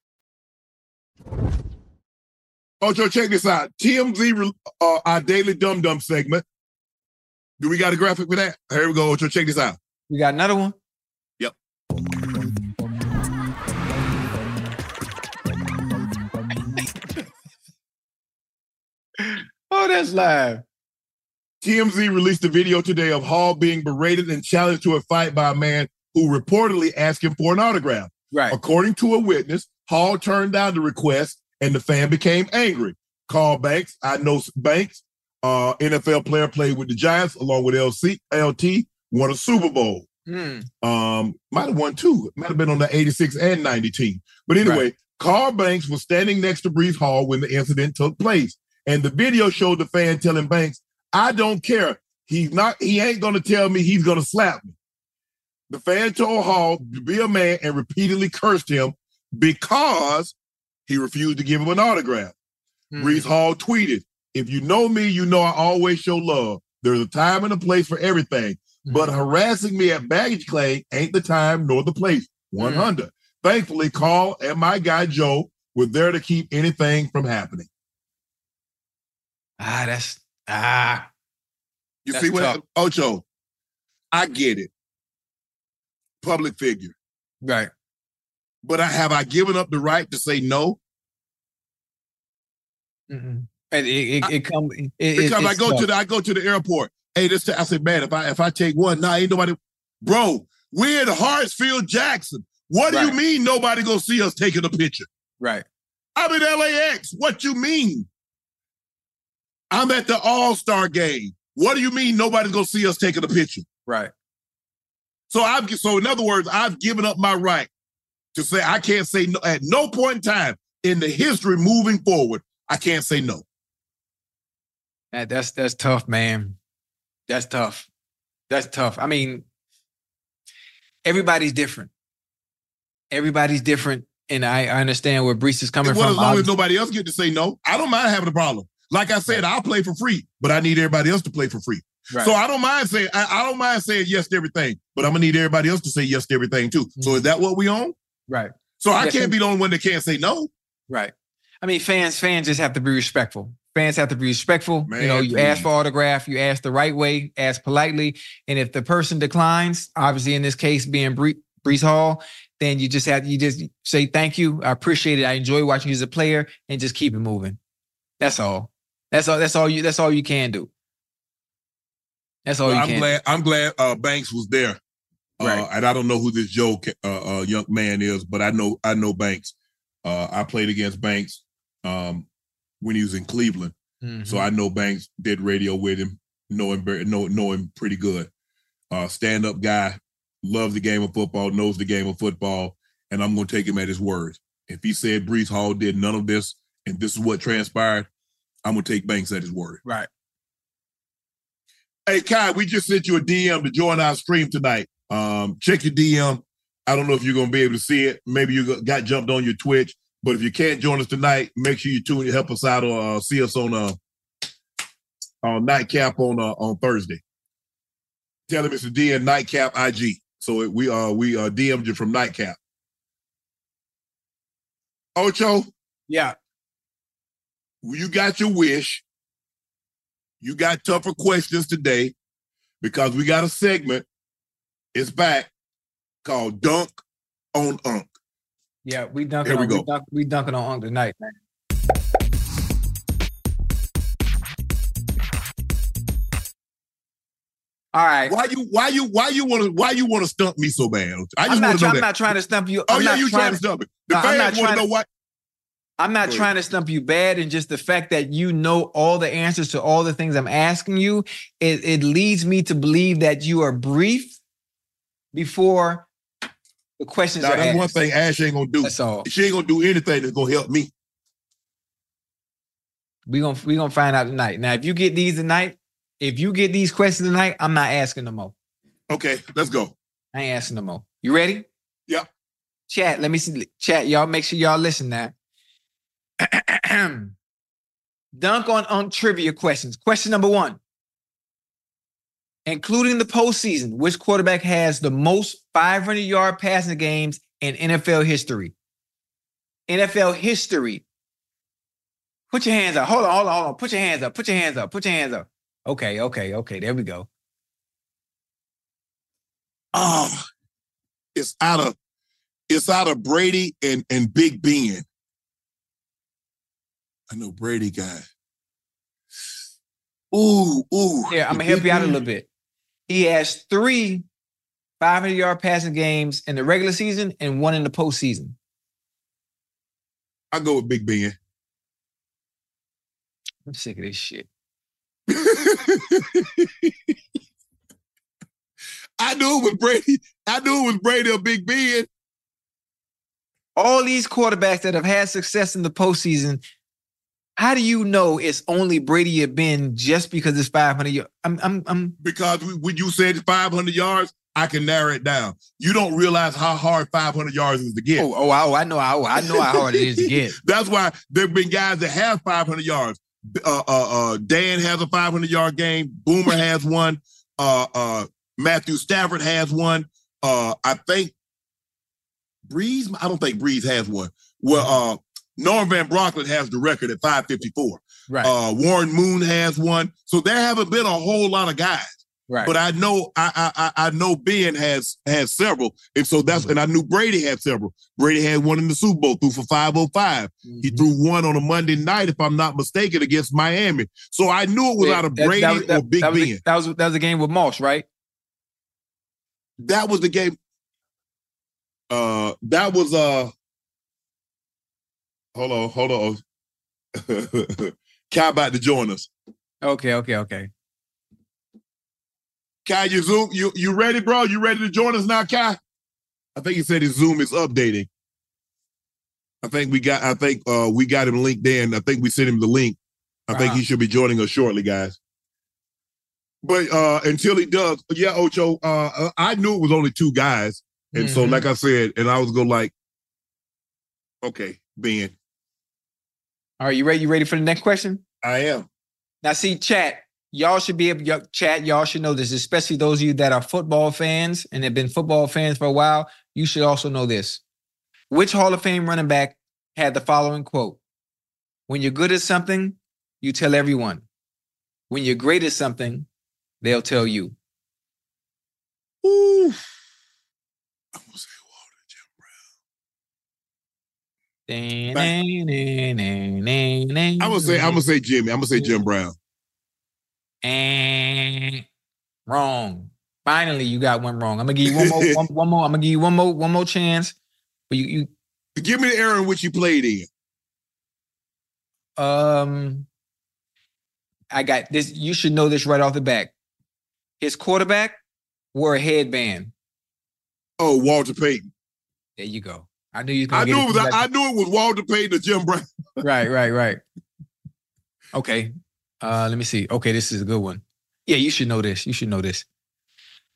Ocho, check this out. TMZ, uh, our daily dum dum segment. Do we got a graphic for that? Here we go, Ocho. Check this out. We got another one. Yep. <laughs> Oh, that's live. TMZ released a video today of Hall being berated and challenged to a fight by a man who reportedly asked him for an autograph. Right. According to a witness, Hall turned down the request and the fan became angry. Carl Banks, I know Banks, uh, NFL player, played with the Giants along with LC, LT, won a Super Bowl. Hmm. Um, might have won two. Might have been on the 86 and 90 team. But anyway, Carl Banks was standing next to Breece Hall when the incident took place. And the video showed the fan telling Banks, I don't care. He's not, he ain't gonna tell me he's gonna slap me. The fan told Hall to be a man and repeatedly cursed him because he refused to give him an autograph. Hmm. Breece Hall tweeted, If you know me, you know I always show love. There's a time and a place for everything. But harassing me at baggage claim ain't the time nor the place. 100. Thankfully, Carl and my guy Joe were there to keep anything from happening. Ah, that's ah. You That's see what tough. Ocho? I get it. Public figure. Right. But I have I given up the right to say no? Mm-mm. And it it, it come it, it, Because I it's go to the I go to the airport. Hey, this I said, man, if I if I take one, nah, ain't nobody. Bro, we're in Hartsfield, Jackson. What do you mean nobody gonna see us taking a picture? right. I'm in LAX. What you mean? I'm at the All-Star game. What do you mean nobody's gonna see us taking a picture? Right. So I've so in other words, I've given up my right to say I can't say no at no point in time in the history moving forward. I can't say no. That, that's that's tough, man. That's tough. That's tough. I mean, everybody's different. Everybody's different, and I, I understand where Breece is coming well, from. as long as nobody else get to say no, I don't mind having a problem. Like I said, I'll play for free, but I need everybody else to play for free. Right. So I don't mind saying I, I don't mind saying yes to everything, but I'm gonna need everybody else to say yes to everything too. So mm-hmm. is that what we own? Right. So I can't be the only one that can't say no. Right. I mean, fans fans just have to be respectful. Fans have to be respectful. you know, Man, you ask for autograph, you ask the right way, ask politely, and if the person declines, obviously in this case being Bree, Breece Hall, then you just have you just say thank you. I appreciate it. I enjoy watching you as a player, and just keep it moving. That's all. That's all. That's all you. That's all you can do. That's all Well, you I'm can. glad. I'm glad uh, Banks was there. Uh, and I don't know who this Joe uh, uh, young man is, but I know I know Banks. Uh, I played against Banks um, when he was in Cleveland, Mhm. so I know Banks. Did radio with him, know him very, know know him pretty good. Uh, stand up guy, loves the game of football, knows the game of football, and I'm going to take him at his word. If he said Breece Hall did none of this, and this is what transpired, I'm going to take Banks at his word. right. Hey, Kai, we just sent you a DM to join our stream tonight. Um, check your DM. I don't know if you're going to be able to see it. Maybe you got jumped on your Twitch, but if you can't join us tonight, make sure you tune in, help us out, or uh, see us on uh, on Nightcap on uh, on Thursday. Tell him it's a DM Nightcap IG. So it, we uh we uh DM'd you from Nightcap. Ocho, Yeah. you got your wish. You got tougher questions today because we got a segment. It's back called Dunk on Unk. Yeah. We dunking. Here we on, go. We, dunk, we dunking on Unk tonight, man. All right. Why you why you why you want to why you want to stump me so bad? I I'm just not, want to try- know I'm not trying to stump you. oh I'm yeah, not you trying to stump me. The No, I'm not fans want trying to know what. I'm not trying to stump you bad, and just the fact that you know all the answers to all the things I'm asking you, it, it leads me to believe that you are brief before the questions Now are that's asked. one thing Ash ain't gonna do. That's all. She ain't gonna do anything that's gonna help me. We gonna we gonna find out tonight. Now, if you get these tonight, if you get these questions tonight, I'm not asking no more. Okay, let's go. I ain't asking no more. You ready? Yeah. Chat. Let me see. Chat. Y'all make sure y'all listen now. <clears throat> Dunk on on trivia questions. Question number one. Including the postseason, which quarterback has the most 500 yard passing games in NFL history? NFL history. Put your hands up. Hold on, hold on, hold on. Put your hands up. Put your hands up. Put your hands up. Okay, okay, okay. There we go. Oh, it's out of it's out of Brady and and Big Ben. I know Brady guy. Ooh, ooh. Here, I'm gonna help you out a little bit. He has three 500 yard passing games in the regular season and one in the postseason. I go with Big Ben. I'm sick of this shit. <laughs> I knew it was Brady. I knew it was Brady or Big Ben. All these quarterbacks that have had success in the postseason, how do you know it's only Brady or Ben just because it's 500 yards? I'm, I'm, I'm, Because we- when you said 500 yards, I can narrow it down. You don't realize how hard 500 yards is to get. oh, oh, I, I know how, I know how hard it is to get. <laughs> That's why there have been guys that have 500 yards. Uh, uh, uh, Dan has a 500 yard game. Boomer has one. Uh, uh, Matthew Stafford has one. Uh, I think Brees. I don't think Brees has one. Well, uh, Norm Van Brocklin has the record at 554. Right, Uh, Warren Moon has one. So there haven't been a whole lot of guys. right. But I know I I I know Ben has has several, and so that's and I knew Brady had several. Brady had one in the Super Bowl, threw for five oh five. He Mhm. threw one on a Monday night, if I'm not mistaken, against Miami. So I knew it was Yeah, out of Brady that was- or Big that Ben. a- that was that was a game with Moss, right? That was the game. Uh, that was uh. Hold on, hold on. <laughs> Kai about to join us. Okay, okay, okay. Kai, you Zoom, you you ready, bro? You ready to join us now, Kai? I think he said his Zoom is updating. I think we got. I think uh we got him linked in. I think we sent him the link. I think Uh-huh. he should be joining us shortly, guys. But uh until he does, yeah, Ocho. Uh, I knew it was only two guys, and so Mhm. like I said, and I was go like, okay, Ben, All right, you ready? You ready for the next question? I am. Now, see, chat, y'all should be able, y'all- chat, y'all should know this, especially those of you that are football fans and have been football fans for a while. You should also know this. Which Hall of Fame running back had the following quote When you're good at something, you tell everyone. When you're great at something, they'll tell you. Ooh. I'm gonna I'm gonna say I'm gonna say Jimmy. I'm gonna say Jim Brown. And wrong. Finally, you got one wrong. I'm gonna give you one more. one, one more. I'm gonna give you one more. One more chance. But you, you Give me the era in which you played in. Um, I got this. You should know this right off the back. His quarterback wore a headband. Oh, Walter Payton. There you go. I knew you. I knew it I knew it was Walter Payton or Jim Brown. <laughs> right, right, right. Okay. Uh, let me see. Okay, this is a good one. Yeah, you should know this. You should know this.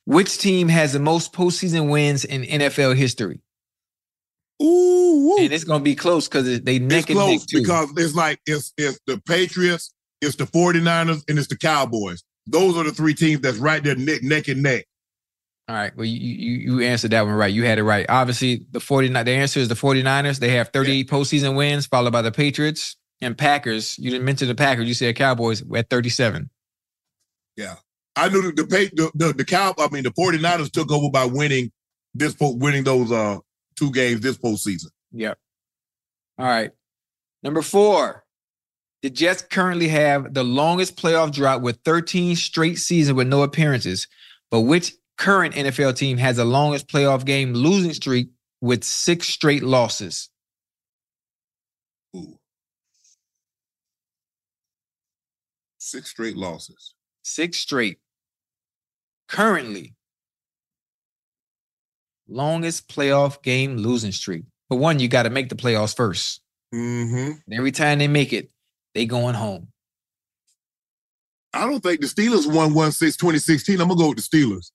Which team has the most postseason wins in NFL history? Ooh, And it's gonna be close because they neck it's and neck close too. because it's like it's it's the Patriots, it's the 49ers, and it's the Cowboys. Those are the three teams that's right there neck, neck and neck. All right. Well, you, you you answered that one right. You had it right. Obviously, the 49 the answer is the 49ers. They have 38 postseason wins, followed by the Patriots and Packers. You didn't mention the Packers. You said Cowboys at 37. Yeah. I knew the the, the the cow I mean the 49ers took over by winning this winning those uh two games this postseason. Yep. All right. Number four. The Jets currently have the longest playoff drought with 13 straight seasons with no appearances. But which current NFL team has the longest playoff game losing streak with six straight losses? Ooh. Six straight losses. Six straight. Currently, longest playoff game losing streak. For one, you got to make the playoffs first. Mm-hmm. And every time they make it, they going home. I don't think the Steelers won one six 2016. I'm gonna go with the Steelers.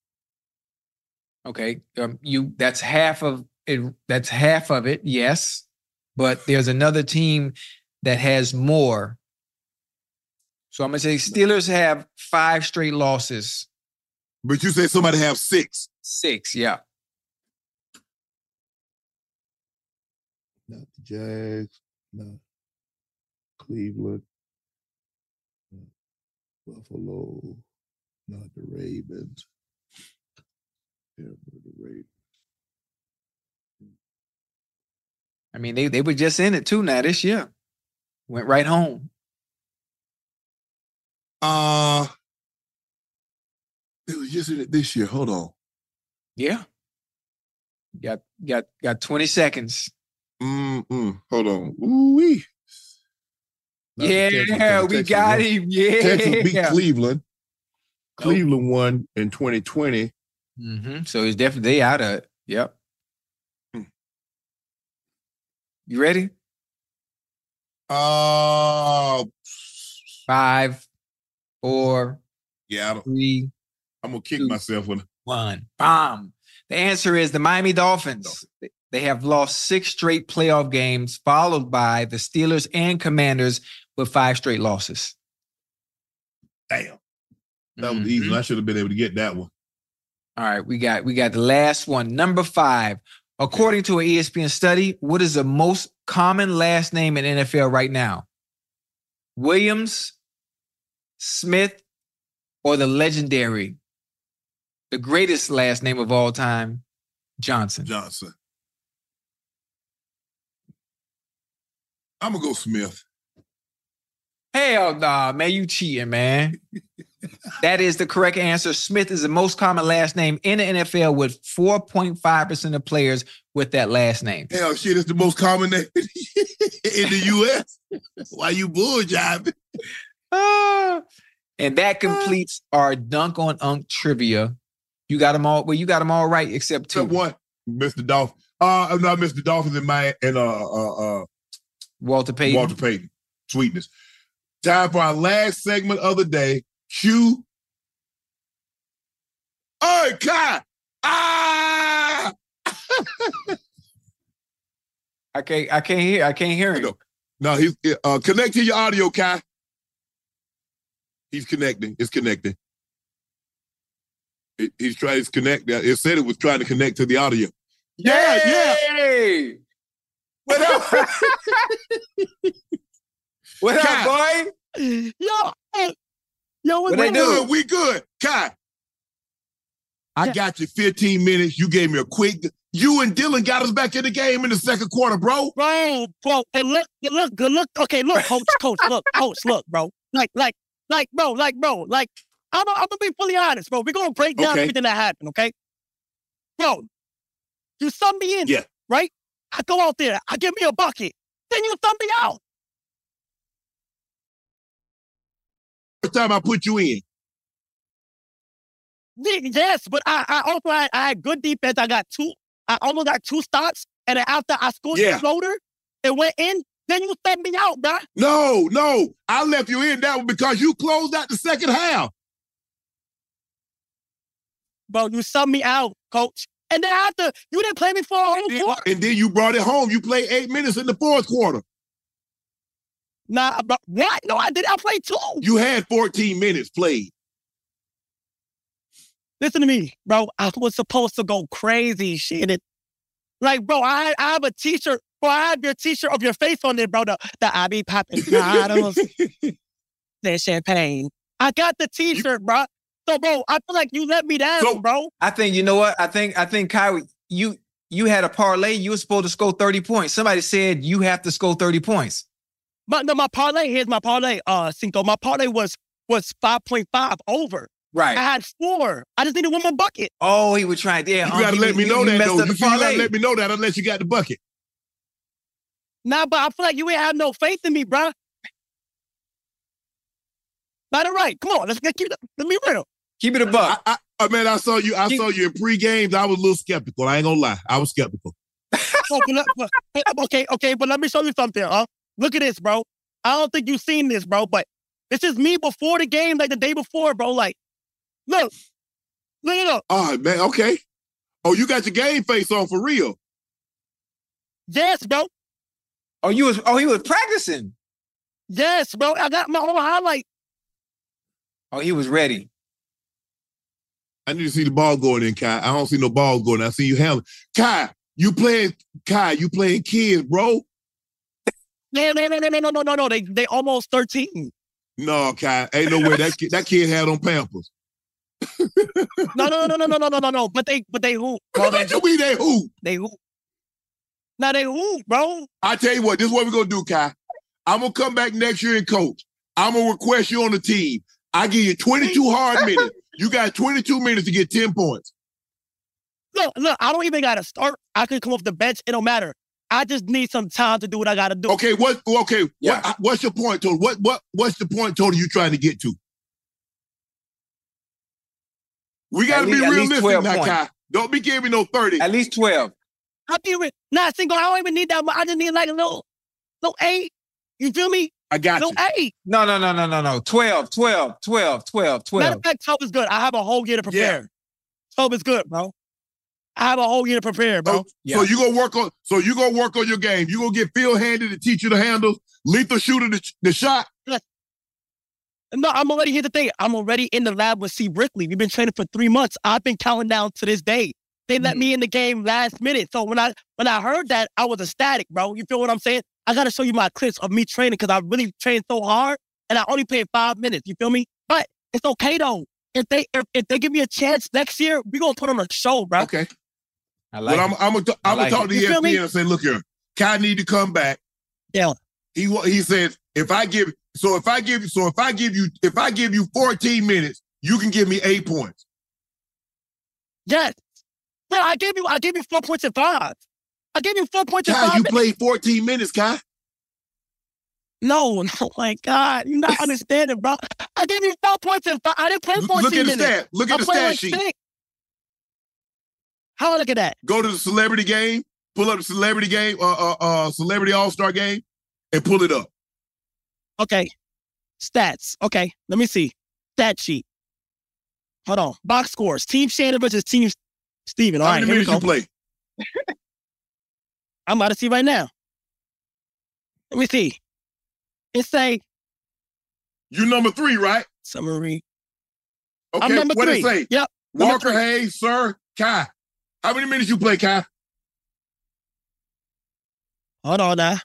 Okay, um, you that's half of it. That's half of it. Yes, but there's another team that has more. So I'm gonna say Steelers have five straight losses. But you say somebody have six. Six, yeah. Not the Jags, not Cleveland, not Buffalo, not the Ravens. Ravens. I mean, they they were just in it too now this year. Went right home. Uh it was just in it this year. Hold on. Yeah. Got got got 20 seconds. Mm-mm. Hold on. The Texans, Yeah, we got won. him. Yeah. Texas beat Cleveland. Cleveland won in 2020. Hmm So he's definitely they out of it. Yep. Hmm. You ready? Uh Five, four, yeah, I three. I'm gonna kick Two. myself when one. Bomb. The answer is the Miami Dolphins. They have lost six straight playoff games, followed by the Steelers and Commanders with five straight losses. damn. That was easy. Mhm. I should have been able to get that one. All right, we got we got the last one. Number five. According to an ESPN study, what is the most common last name in NFL right now? Williams, Smith, or the legendary, the greatest last name of all time, Johnson. Johnson. I'm gonna go Smith. Hell nah, man, you cheating, man. <laughs> that is the correct answer. Smith is the most common last name in the NFL with 4.5% of players with that last name. Hell, shit is the most common name <laughs> in the U.S. Why you bull jiving? Ah, and that completes our dunk on unk trivia. You got them all. Well, you got them all right except two. Except one, Mr. Dolphin. Uh, I'm not Mr. Dolphins in my and uh uh uh Walter Payton. Walter Payton. Sweetness. Time for our last segment of the day. Q. Hey, Kai. Ah! <laughs> I can't. I can't hear. I can't hear him. No, he's uh connect to your audio, Kai. He's connecting. It's connecting. It- he's trying to connect. It said it was trying to connect to the audio. Yeah, yeah. What up? <laughs> what up, boy? Yo, hey, yo, What what, they We good. We good. Kai. I Yeah. got you 15 minutes. You gave me a quick You and Dylan got us back in the game in the second quarter, bro. Bro, bro, and look, look, good look. Okay, look, coach, <laughs> coach, look, coach, look, bro. Like, like, like, bro, like, bro, like, I'm, I'm gonna be fully honest, bro. We're gonna break down Okay. everything that happened, okay? Bro, you sub me in, Yeah. right? I go out there, I give me a bucket, then you thumb me out. First time I put you in. Yes, but I, I also had, I had good defense. I got two, I almost got two stops, and then after I scored Yeah. the floater, it went in. Then you sent me out, bro. No, no. I left you in that one because you closed out the second half. Bro, you subbed me out, coach. And then after, you didn't play me for a whole quarter. And then you brought it home. You played eight minutes in the fourth quarter. Nah, bro, what? No, I did. I played two. You had 14 minutes played. Listen to me, bro. I was supposed to go crazy, shit. It, like, bro, I, I have a t-shirt. Bro, I have your t-shirt of your face on it, bro. The, the I be popping bottles, <laughs> then champagne. I got the t-shirt, bro. So, bro, I feel like you let me down, So- bro. I think you know what? I think I think Kyrie, you you had a parlay. You were supposed to score 30 points. Somebody said you have to score 30 points. But no, my parlay, here's my parlay, uh, Cinco. My parlay was was 5.5 over. Right. I had four. I just needed one more bucket. oh, he was trying. Yeah, You um, gotta he- let me you- know you that though. You the gotta let me know that unless you got the bucket. Nah, but I feel like you ain't have no faith in me, bruh. Not all right. Come on, let's get keep it. Let me real. Keep it a I, buck. I, I mean, I saw you. I You- saw you in pre-games. I was a little skeptical. I ain't gonna lie. I was skeptical. Oh, but but- okay, okay, but let me show you something, huh? Look at this, bro. I don't think you've seen this, bro, but this is me before the game, like the day before, bro. Like, look, look at it up. Oh man, okay. Oh, you got your game face on for real. Yes, bro. Oh, you was oh he was practicing. Yes, bro. I got my whole highlight. Oh, he was ready. I need to see the ball going in, Kai. I don't see no ball going. I see you handling. Kai, you playing Kai, you playing kids, bro. No, no, no, no, no, no, no, no. They they almost 13. No, Kai. Ain't no way that kid, that kid had on Pampers. No, no, no, no, no, no, no, no, no. But they but they hoop. Bro. They, mean they who? they hoop. Now they hoop, bro. I tell you what, this is what we're gonna do, Kai. I'm gonna come back next year and coach. I'm gonna request you on the team. I give you 22 hard minutes. You got 22 minutes to get 10 points. Look, look, I don't even gotta start. I can come off the bench. It don't matter. I just need some time to do what I gotta do. Okay, what okay, Yeah. what what's your point Tony? What what what's the point Tony? you trying to get to? We gotta At be least- at least realistic 12 now. Kai. Don't be giving no 30. At least 12. I feel it. Nah, single. I don't even need that much. I just need like a little, little eight. You feel me? I got you. Little eight. No, no, no, no, no, no. 12, 12, 12, 12, Matter 12. of fact, 12 is good. I have a whole year to prepare. 12 is good, bro. I have a whole year to prepare, bro. Oh, so, so you gonna work on so you gonna work on your game. You gonna get Phil Handy to teach you the handles, lethal shooter the, the shot. No, I'm already here to thing. I'm already in the lab with C. Brickley. We've been training for three months. I've been counting down to this day. They let mm-hmm. me in the game last minute. So when I when I heard that, I was ecstatic, bro. You feel what I'm saying? I gotta show you my clips of me training because I really trained so hard and I only played five minutes. You feel me? But it's okay though. If they if, if they give me a chance next year, we gonna put on a show, bro. Okay. I like But I'm it. I'm gonna I I'm gonna like talk it. to You feel me? ESPN and say, look here, Kai need to come back. Yeah. He wa- he says if I give so if I give so if I give you if I give you 14 minutes, you can give me eight points. Yes. Bro, I gave you I gave you four points and five. I gave you four points and five. you minutes. played 14 minutes, Kai. No, no, <laughs> oh my God. You're not <laughs> understanding, bro. I gave you four points and five. I didn't play 14 Look at the minutes. stat. Look at I the played stat like sheet. six. How I look at that? Go to the celebrity game, pull up the celebrity game, uh uh uh celebrity all-star game, and pull it up. Okay. Stats. Okay. Let me see. Stat sheet. Hold on. Box scores. Team Shannon versus Team Steven. All How right, many here we minutes go. you play? <laughs> I'm about to see right now. Let me see. It say You number three, right? summary. Okay, I'm number what three. it say? Yep. Walker. Hayes, sir, Kai. How many minutes you play, Kai? Hold on now.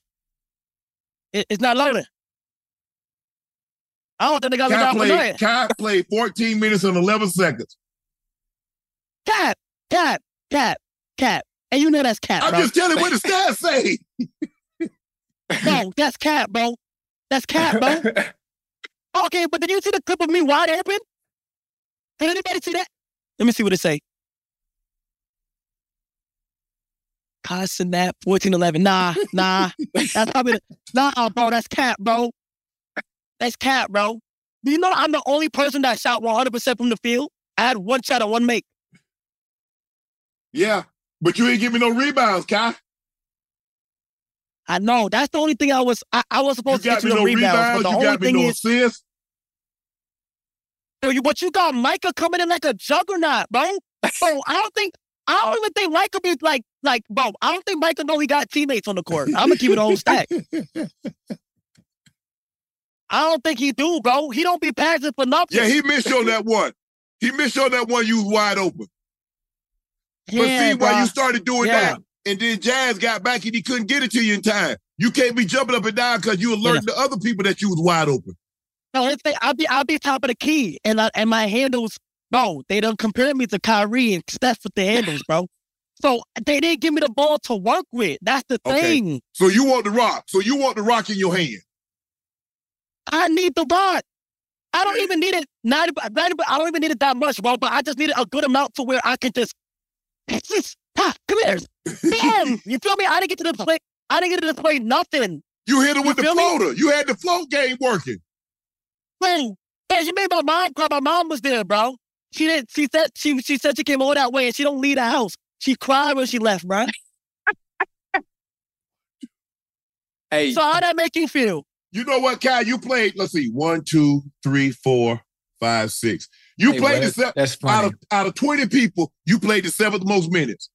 It- it's not loading. I don't think they got Kai played, nothing. Kai played 14 minutes and 11 seconds. Cap, cap, cap, cap. And you know that's cat, I'm bro. just telling what the <laughs> stats say. bro, that's cat, bro. That's cat, bro. <laughs> Okay, but did you see the clip of me wide open? Did anybody see that? Let me see what it say. Constant that 1411. Nah, nah. That's probably the, nah, bro. That's cat, bro. That's cat, bro. Do you know I'm the only person that shot 100% from the field? I had one shot and one make. Yeah, but you ain't give me no rebounds, Kai. I know. That's the only thing I was. I, I was You supposed to got get you no rebounds, rebounds. but the You only got me thing no is, assists. You- But you got Micah coming in like a juggernaut, bro. Bro, I don't think I don't even think Micah be like like bro. I don't think Micah know he got teammates on the court. I'm gonna keep it whole stack. <laughs> I don't think he do, bro. He don't be passing for nothing. Yeah, he missed you on that one. He missed you on that one. You was wide open. But Yeah, see, why bruh. you started doing Yeah. that, and then Jazz got back and he couldn't get it to you in time. You can't be jumping up and down because you alerting the other people that you was wide open. No, like, I'll be I'll be top of the key, and I, and my handles, bro. They don't compare me to Kyrie and Steph with the handles, bro. So they didn't give me the ball to work with. That's the Okay. thing. So you want the rock. So you want the rock in your hand. I need the rock. I don't even need it. Not, not I don't even need it that much, bro. But I just need a good amount to where I can just, <laughs> just, ah, come here, bam. <laughs> You feel me? I didn't get to the play. I didn't get to the play. Nothing. You hit it with the feel me? floater. You had the float game working. Bro, yeah, she made my mind cry. My mom was there, bro. She didn't. She said she she said she came all that way and she don't leave the house. She cried when she left, bro. <laughs> Hey, So how that make you feel? You know what, Kai? You played, let's see, one, two, three, four, five, six. You Hey, played well, the se- that's out of out of 20 people, you played the seventh most minutes.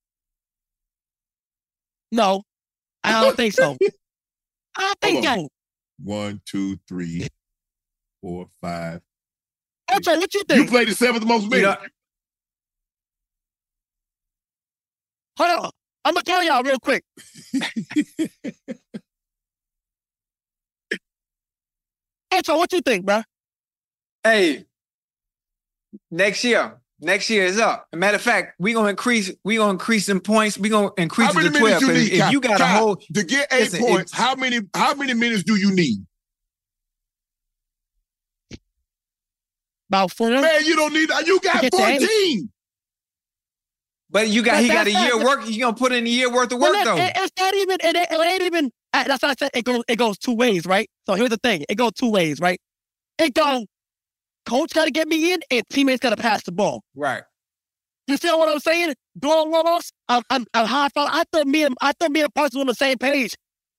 No, I don't think so. <laughs> I think Hold so. One, two, three, four, five. Okay, what you think? You played the seventh most You minutes. know, Hold on. I'm gonna tell y'all real quick. <laughs> Hey, so what you think, bro? hey, next year, next year is up. As a matter of fact, we gonna increase. We gonna increase in points. We gonna increase How many to minutes twelve. you 'cause need? if Kai? you got a whole, to get eight Listen, points, if- how many how many minutes do you need? About four. Man, you don't need you got Get that. 14. But you got But he got a year not- work. You gonna put in a year worth of work though. it- it's not even. It, it, ain't even. uh, That's why I said it goes. It goes two ways, right? So here's the thing. It goes two ways, right? It go. Coach got to get me in, and teammates got to pass the ball. right. You feel what I'm saying? Doing one-offs. I'm, I'm, I'm high five. I thought me and I thought me and Parsons on the same page.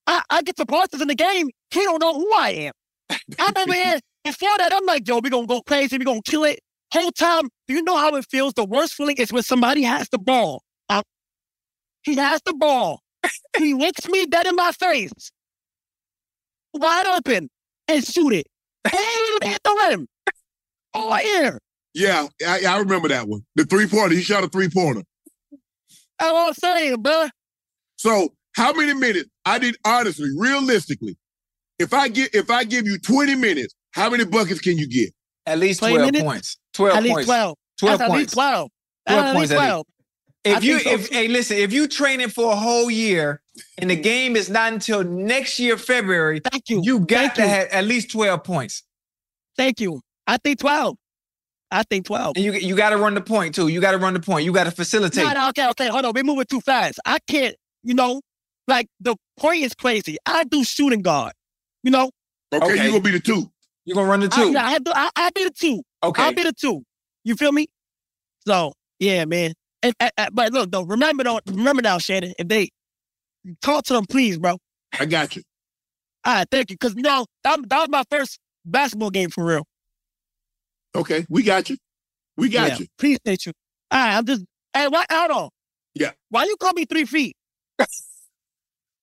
I, I get to Parsons in the game. He don't know who I am. <laughs> I'm over here. Before that, I'm like, yo, we gonna go crazy. We gonna kill it. Whole time, do you know how it feels? The worst feeling is when somebody has the ball. Uh, he has the ball. he looks me dead in my face, wide open, and shoot it. And he hit the rim. Oh, here. Yeah, I, I remember that one. The three pointer. He shot a three pointer. That's what I'm saying, bro. So how many minutes? I did honestly, realistically, if I get if I give you 20 minutes, how many buckets can you get? At least twelve minutes? points. Twelve At least points. 12. Twelve That's at least points. 12. That's 12 at points least at least. 12. If I you so. if hey listen, if you training for a whole year and the mm-hmm. game is not until next year February, Thank you. you got Thank to you. have at least twelve points. Thank you. I think 12. I think 12. And you you got to run the point too. You got to run the point. You got to facilitate. No, no, okay, okay, hold on. We're moving too fast. I can't, you know, like the point is crazy. I do shooting guard, you know. Okay, Okay. you're gonna be the two. You're gonna run the two. yeah, I, have to, I, I be the two. okay. I'll be the two. You feel me? So, yeah, man. And, and- and- but look, though, remember, though, remember now, Shannon, if they talk to them, please, bro. I got you. All right, thank you. Because, now that, that was my first basketball game for real. Okay, we got you. We got yeah, you. Appreciate you. All right, I'm just, hey, what, hold on. Yeah. Why you call me three feet? <laughs>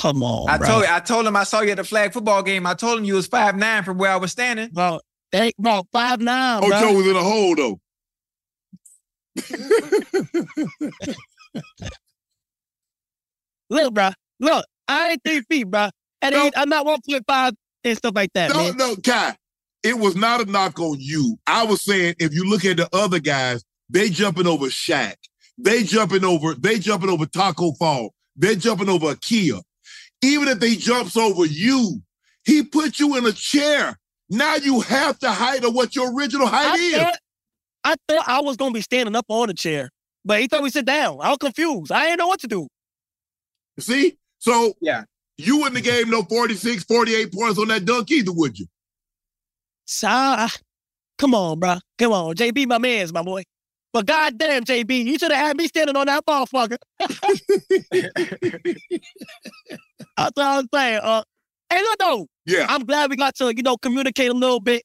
Come on, I bro. told I told him I saw you at the flag football game. I told him you was five nine from where I was standing. bro. They, bro, five nine, oh, bro. Ocho was in a hole though. Look, bro. Look, I ain't three feet, bro. And No. I'm not one point five and stuff like that, No, man. no, Kai. It was not a knock on you. I was saying if you look at the other guys, they jumping over Shaq. They jumping over, they jumping over Taco Fall. They're jumping over Kia. Even if they jumps over you, he put you in a chair. Now you have the height of what your original height I is. thought, I thought I was gonna be standing up on the chair, but he thought we sit down. I was confused. I didn't know what to do. See? So Yeah. you wouldn't have gave no 46, 48 points on that dunk either, would you? So, I- come on, bro. Come on. JB, my man's my boy. But goddamn, JB, you should have had me standing on that motherfucker. <laughs> That's what I'm saying. Uh, hey, look though, Yeah. I'm glad we got to, you know, communicate a little bit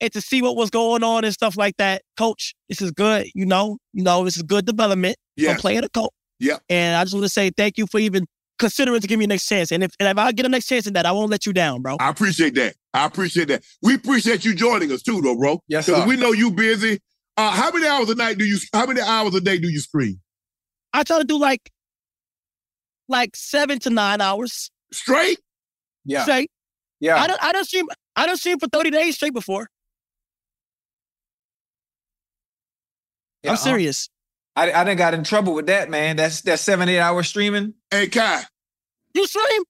and to see what was going on and stuff like that. Coach, this is good. You know, you know, this is good development Yeah. from player to coach. Yep. And I just want to say thank you for even considering to give me a next chance. And if and if I get a next chance in that, I won't let you down, bro. I appreciate that. I appreciate that. We appreciate you joining us too, though, bro. Yes, Because sir. we know you busy. Uh, how many hours a night do you? How many hours a day do you scream I try to do like like seven to nine hours straight? Yeah. straight. Yeah. I don't I don't stream I don't stream for 30 days straight before. Yeah, I'm uh-huh. serious. I I done got in trouble with that, man. That's that seven, eight hour streaming. Hey, Kai. You stream?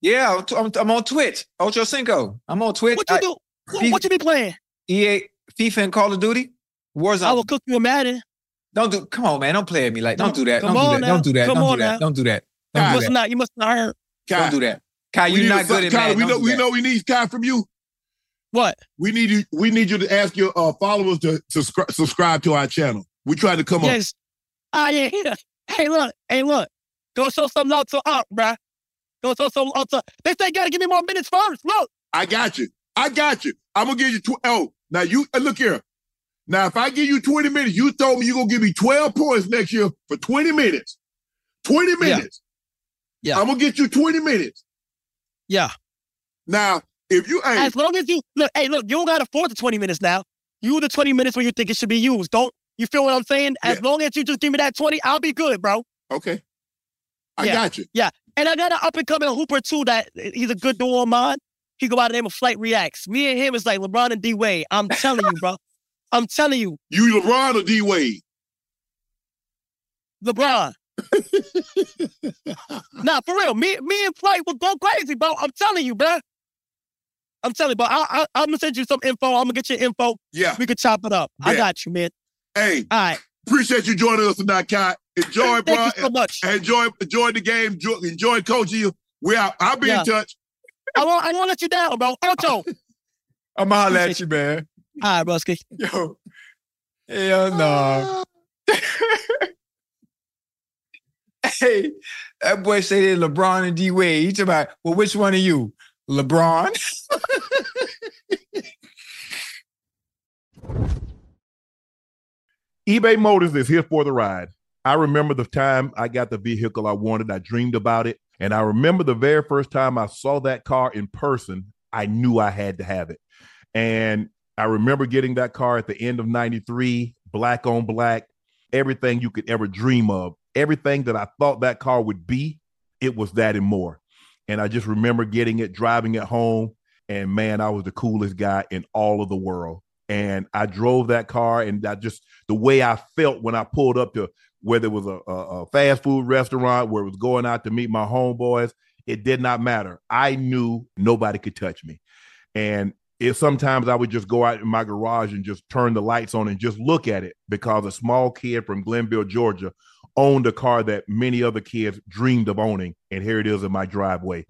Yeah, I'm, t- I'm, I'm on Twitch. Ocho Cinco. I'm on Twitch. What you I- do? What, what you be playing? EA, FIFA, and Call of Duty. Warzone. I will cook you a Madden. Don't do. Come on, man. Don't play at me like. Don't do that. Come Don't do on that. now. Don't do that. Come Don't on do that. now. Don't do that. You Don't do must that. not. You must not heard Kai. Don't do that. Kai, we you're not good at Kai, we know. We know we need Kai from you. what? We need you. We need you to ask your uh, followers to subscribe subscribe to our channel. We trying to come up. Yes. Ah, yeah, yeah. Hey, look. Hey, look. Go show some love to Up, bruh. Go show some love to. They say gotta give me more minutes first. Look. I got you. I got you. I'm gonna give you. Tw- oh, now you uh, look here. Now, if I give you 20 minutes, you told me you're gonna give me 12 points next year for 20 minutes. 20 minutes. Yeah. I'm gonna get you 20 minutes. Yeah. Now, if you ain't As long as you look, hey, look, you don't gotta afford the 20 minutes now. You the 20 minutes where you think it should be used. Don't you feel what I'm saying? As Yeah. long as you just give me that 20, I'll be good, bro. okay, I Yeah. got you. Yeah. And I got an up and coming hooper too that he's a good duo of mine. He go by the name of Flight Reacts. Me and him is like LeBron and D Wade. I'm telling you, bro. I'm telling you, You LeBron or D Wade? LeBron. <laughs> nah, for real. Me, me and Flight will go crazy, bro. I'm telling you, bro. I'm telling you, but I, I, I'm gonna send you some info. I'm gonna get your info. Yeah. We could chop it up. I got you, man. Hey, All right. appreciate you joining us tonight, Kai. Enjoy, Thank bro. you so much. Enjoy, enjoy the game. Enjoy, enjoy coaching you. We out. I'll be Yeah. in touch. I won't, I won't let you down, bro. Ocho. <laughs> I'm gonna holler at you, man. All right, broski. Yo. Hell no. Ah. <laughs> hey, that boy say they LeBron and D Wade. He talking about, well, which one are you? LeBron? <laughs> eBay Motors is here for the ride. I remember the time I got the vehicle I wanted. I dreamed about it. And I remember the very first time I saw that car in person, I knew I had to have it. And I remember getting that car at the end of 93, black on black, everything you could ever dream of, everything that I thought that car would be, it was that and more. And I just remember getting it, driving it home. And man, I was the coolest guy in all of the world. And I drove that car, and I just the way I felt when I pulled up to whether it was a, a, a fast food restaurant where it was going out to meet my homeboys, it did not matter. I knew nobody could touch me. And it sometimes I would just go out in my garage and just turn the lights on and just look at it because a small kid from Glennville, Georgia, owned a car that many other kids dreamed of owning. And here it is in my driveway,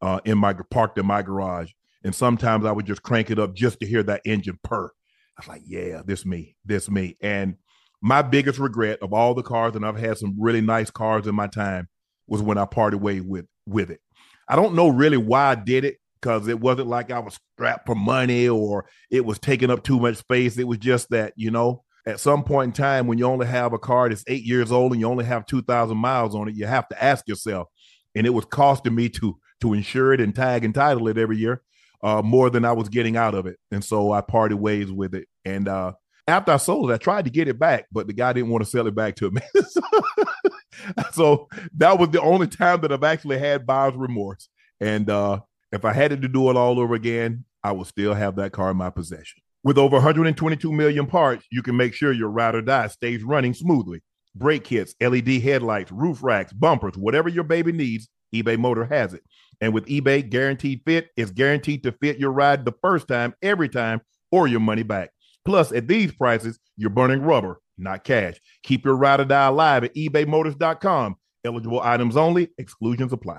uh, in my parked in my garage. And sometimes I would just crank it up just to hear that engine purr. I was like, yeah, this me, this me. And my biggest regret of all the cars, and I've had some really nice cars in my time, was when I parted way with with it. I don't know really why I did it because it wasn't like I was strapped for money or it was taking up too much space. It was just that, you know, at some point in time when you only have a car that's eight years old and you only have 2,000 miles on it, you have to ask yourself. And it was costing me to to insure it and tag and title it every year, uh, more than I was getting out of it. And so I parted ways with it. And uh, after I sold it, I tried to get it back, but the guy didn't want to sell it back to me. <laughs> so that was the only time that I've actually had buyer's remorse. And uh, if I had to do it all over again, I would still have that car in my possession. With over 122 million parts, you can make sure your ride or die stays running smoothly. Brake kits, LED headlights, roof racks, bumpers, whatever your baby needs, eBay Motor has it. And with eBay Guaranteed Fit, it's guaranteed to fit your ride the first time, every time, or your money back. Plus, at these prices, you're burning rubber, not cash. Keep your ride or die alive at ebaymotors.com. Eligible items only, exclusions apply.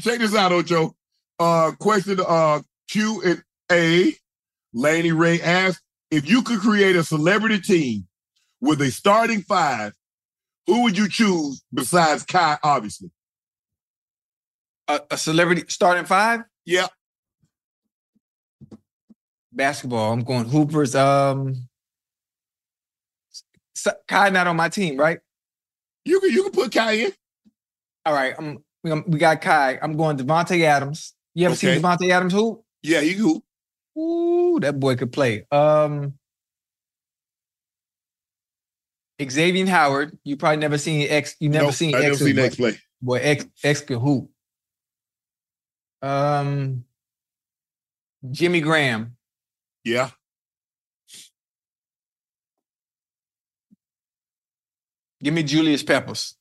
check this out, Ocho. Uh, question uh, Q and A. Laney Ray asked if you could create a celebrity team with a starting five, who would you choose besides Kai? Obviously, A, a celebrity starting five? Yeah. Basketball. I'm going Hoopers. Um, Kai not on my team, right? You can you can put Kai in. All right. I'm, we we got Kai. I'm going Davante Adams. You ever Okay. seen Davante Adams hoop? Yeah, he hoop. Ooh, that boy could play. Um, Xavier Howard. You probably never seen X. You never Nope, seen I never X. seen hoop, X play. Boy, X X can hoop. Um, Jimmy Graham. Yeah. Give me Julius Peppers.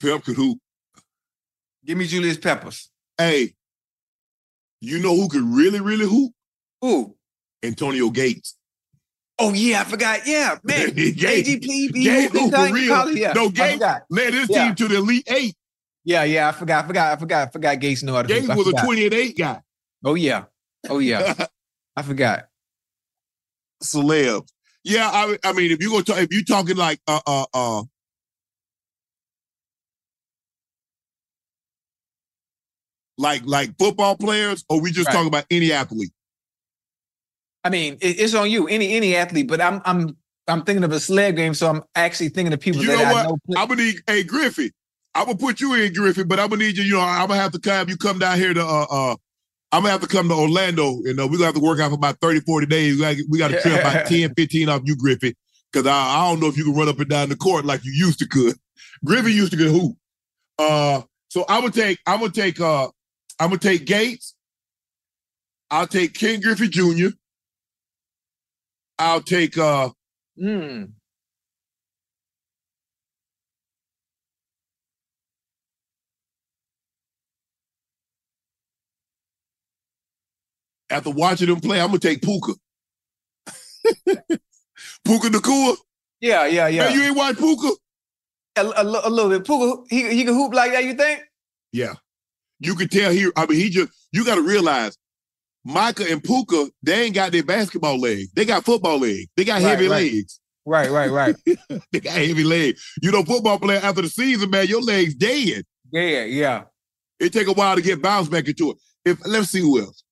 Pep could hoop. Give me Julius Peppers. Hey, you know who could really, really hoop? Who? Antonio Gates. Oh yeah, I forgot. Yeah, <laughs> man. Gates. AGP, he Gates hooped hoop in for real. Yeah, no, Gates led his Yeah. team to the Elite Eight. Yeah, yeah, I forgot. I forgot. I forgot. I forgot. Gates know how to Gates was a. 20 and 8 guy. Oh yeah. Oh yeah. <laughs> I forgot. celebs. Yeah, I I mean, if you go talk, if you talking like uh uh uh like like football players, or we just Right. talking about any athlete? I mean, it's on you. Any any athlete, but I'm I'm I'm thinking of a sled game, so I'm actually thinking of people You that know I what? know. play- I'm gonna need hey Griffey. I'm gonna put you in Griffey, but I'm gonna need you. You know, I'm gonna have to have you come down here to uh uh. I'm gonna have to come to Orlando. You know, we're gonna have to work out for about 30, 40 days. We gotta, we got to trim about <laughs> 10, 15 off you, Griffey. Cause I, I don't know if you can run up and down the court like you used to could. Griffey used to get who? Uh so I would take I would take uh I'm gonna take Gates. I'll take Ken Griffey Jr. I'll take uh Hmm. after watching them play, I'm gonna take Puka. <laughs> Puka Nacua. Yeah, yeah, yeah. You ain't watch Puka? A, a, a little bit. Puka, he, he can hoop like that, you think? Yeah. You can tell here. I mean, he just you gotta realize Micah and Puka, they ain't got their basketball legs. They got football legs. They got Right, heavy right. legs. Right, right, right. <laughs> they got heavy legs. You know, football player after the season, man, your legs dead. Yeah, yeah. It take a while to get bounced back into it. If let's see who else.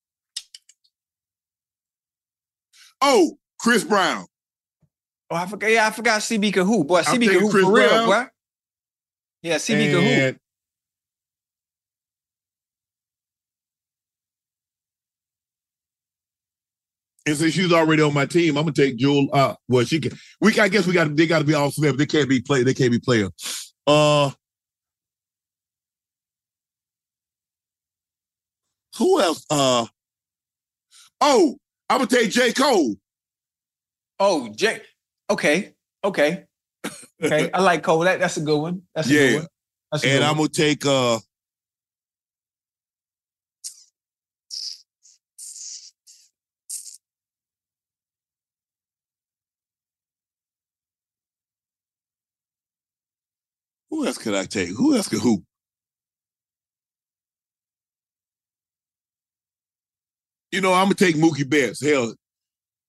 Oh, Chris Brown. Oh, I forgot. Yeah, I forgot CB can hoop. Boy, CB can taking hoop Chris for real, Brown. boy. Yeah, CB can And since she's already on my team, I'm gonna take Jewel. Uh, well, she can. We, I guess we got. They got to be all Smith. They can't be play. They can't be player. Uh, who else? Uh, oh, I'm gonna take J Cole. Oh, Jay. Okay, okay, <laughs> okay. I like Cole. That, that's a good one. That's a Yeah. good one. That's and good I'm one. gonna take. Uh, who else could I take? Who else could hoop? You know, I'm gonna take Mookie Betts. Hell,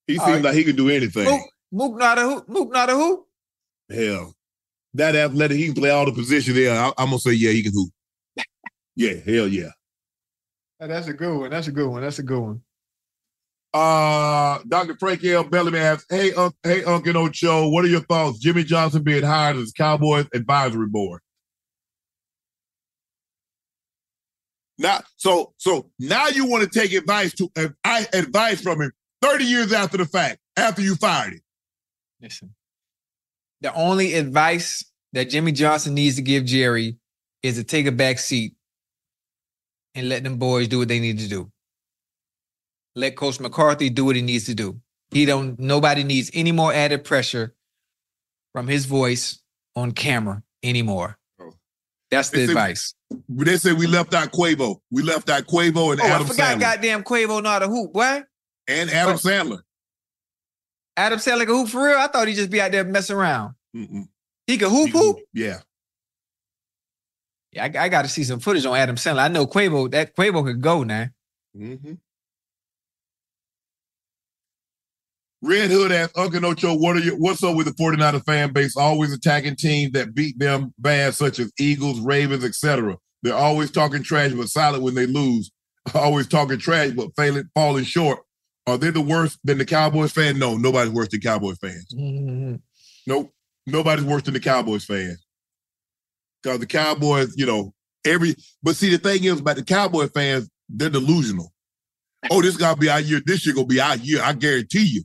he All seems right. like he can do anything. Mook, Mook not a hoop. Mook not a hoop. Hell, that athletic, he can play all the positions there. I, am gonna say, yeah, he can hoop. <laughs> yeah, hell yeah. That's a good one. That's a good one. That's a good one. Uh, Dr. Frank L. Bellamy asks, "Hey, Unc, hey, Uncle Ocho, what are your thoughts? Jimmy Johnson being hired as Cowboys advisory board." Now, so so now you want to take advice to uh, advice from him 30 years after the fact, after you fired him. Listen, the only advice that Jimmy Johnson needs to give Jerry is to take a back seat and let them boys do what they need to do. Let Coach McCarthy do what he needs to do. He don't. Nobody needs any more added pressure from his voice on camera anymore. That's the They advice. They said we left out Quavo. We left out Quavo and Oh, Adam I forgot Sandler. goddamn Quavo not a hoop, boy. and Adam Oh. Sandler. Adam Sandler a hoop for real? I thought he'd just be out there messing around. Mm-mm. He could hoop hoop. Yeah. Yeah, I, I got to see some footage on Adam Sandler. I know Quavo, that Quavo could go now. Mm-hmm. Red Hood asks Uncle Ocho, what are your, what's up with the 49er fan base always attacking teams that beat them bad, such as Eagles, Ravens, etc. They're always talking trash but silent when they lose. <laughs> Always talking trash but failing, falling short. Are they the worst than the Cowboys fan? No, nobody's worse than Cowboys fans. Mm-hmm. Nope. Nobody's worse than the Cowboys fans. Because the Cowboys, you know, every but see the thing is about the Cowboy fans, they're delusional. <laughs> Oh, this gotta be our year. This year gonna be our year. I guarantee you.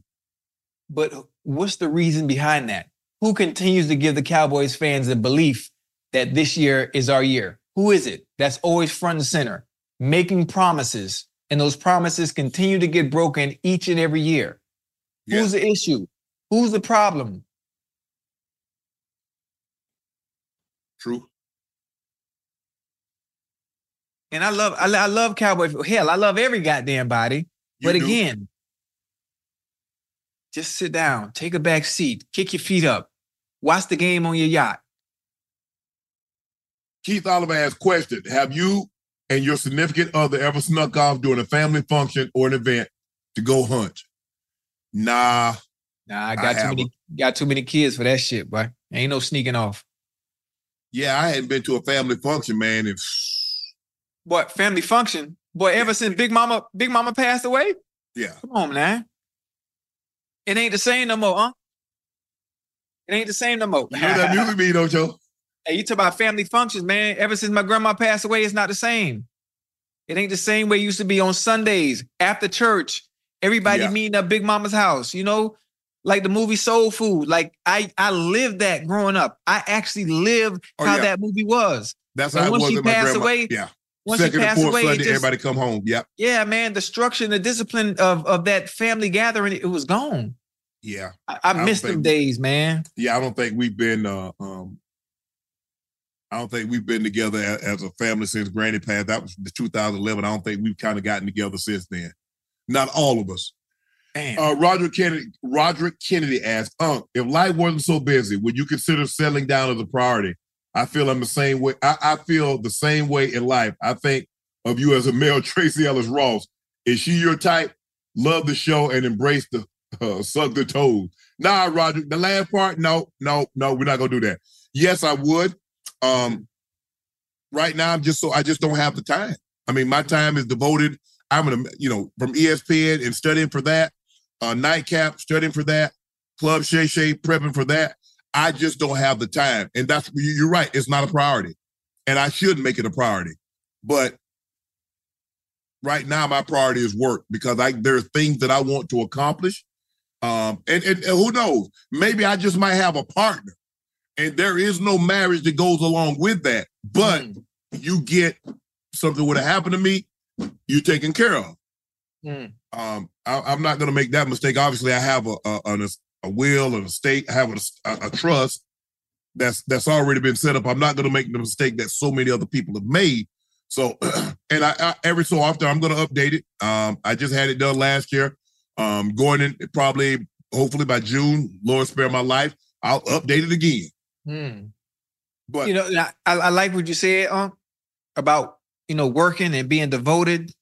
But what's the reason behind that? Who continues to give the Cowboys fans the belief that this year is our year? Who is it that's always front and center, making promises, and those promises continue to get broken each and every year? Who's the issue? Who's the problem? True. And I love, I, I love Cowboy. Hell, I love every goddamn body. but do. again, just sit down, take a back seat, kick your feet up, watch the game on your yacht. Keith Oliver asked question: Have you and your significant other ever snuck off during a family function or an event to go hunt? Nah. Nah, I got too many, got too many kids for that shit, boy. Ain't no sneaking off. Yeah, I hadn't been to a family function, man. And What family function? Boy, ever since Big Mama, Big Mama passed away, yeah, come on, man. It ain't the same no more, huh? It ain't the same no more. you know that music mean, don't you? Hey, you talk about family functions, man. Ever since my grandma passed away, it's not the same. It ain't the same way it used to be on Sundays after church. Everybody Yeah. meeting at Big Mama's house, you know. like the movie Soul Food. Like I I lived that growing up. I actually lived Oh, how yeah. that movie was. That's And how it was she in my passed away, Yeah. Once Second and fourth away, Sunday, just- everybody come home. Yep. yeah, man, the structure and the discipline of of that family gathering, it was gone. Yeah. I, I don't missed them days, man. Yeah, I don't think we've been. Uh, um, I don't think we've been together as a family since Granny passed. That was the 2011. I don't think we've kind of gotten together since then. Not all of us. Uh, Roderick Kennedy. Roderick Kennedy asked, "Unc, if life wasn't so busy, would you consider settling down as a priority?" I feel I'm the same way. I, I feel the same way in life. I think of you as a male <laughs> Tracee Ellis Ross. Is she your type? Love the show and embrace the <laughs> uh, suck the toes. Nah, Roger. The last part, no, no, no. We're not gonna do that. Yes, I would. Um, right now, I'm just so I just don't have the time. I mean, my time is devoted. I'm gonna, you know, from ESPN and studying for that, uh, nightcap studying for that, Club Shay Shay prepping for that. I just don't have the time, and that's you- you're right. It's not a priority, and I should make it a priority. But right now, my priority is work because I there are things that I want to accomplish. Um, and, and, and who knows? Maybe I just might have a partner, and there is no marriage that goes along with that. But you get something would have happened to me, you're taken care of. Mm. Um, I, I'm not going to make that mistake. Obviously, I have a a, an- a will, an a I have a, a, a trust that's that's already been set up. I'm not going to make the mistake that so many other people have made. So, <clears throat> and I, I every so often I'm going to update it. Um, I just had it done last year. Um, going in probably, hopefully by June, Lord spare my life, I'll update it again. Hmm. But you know, I, I like what you said, um, about you know working and being devoted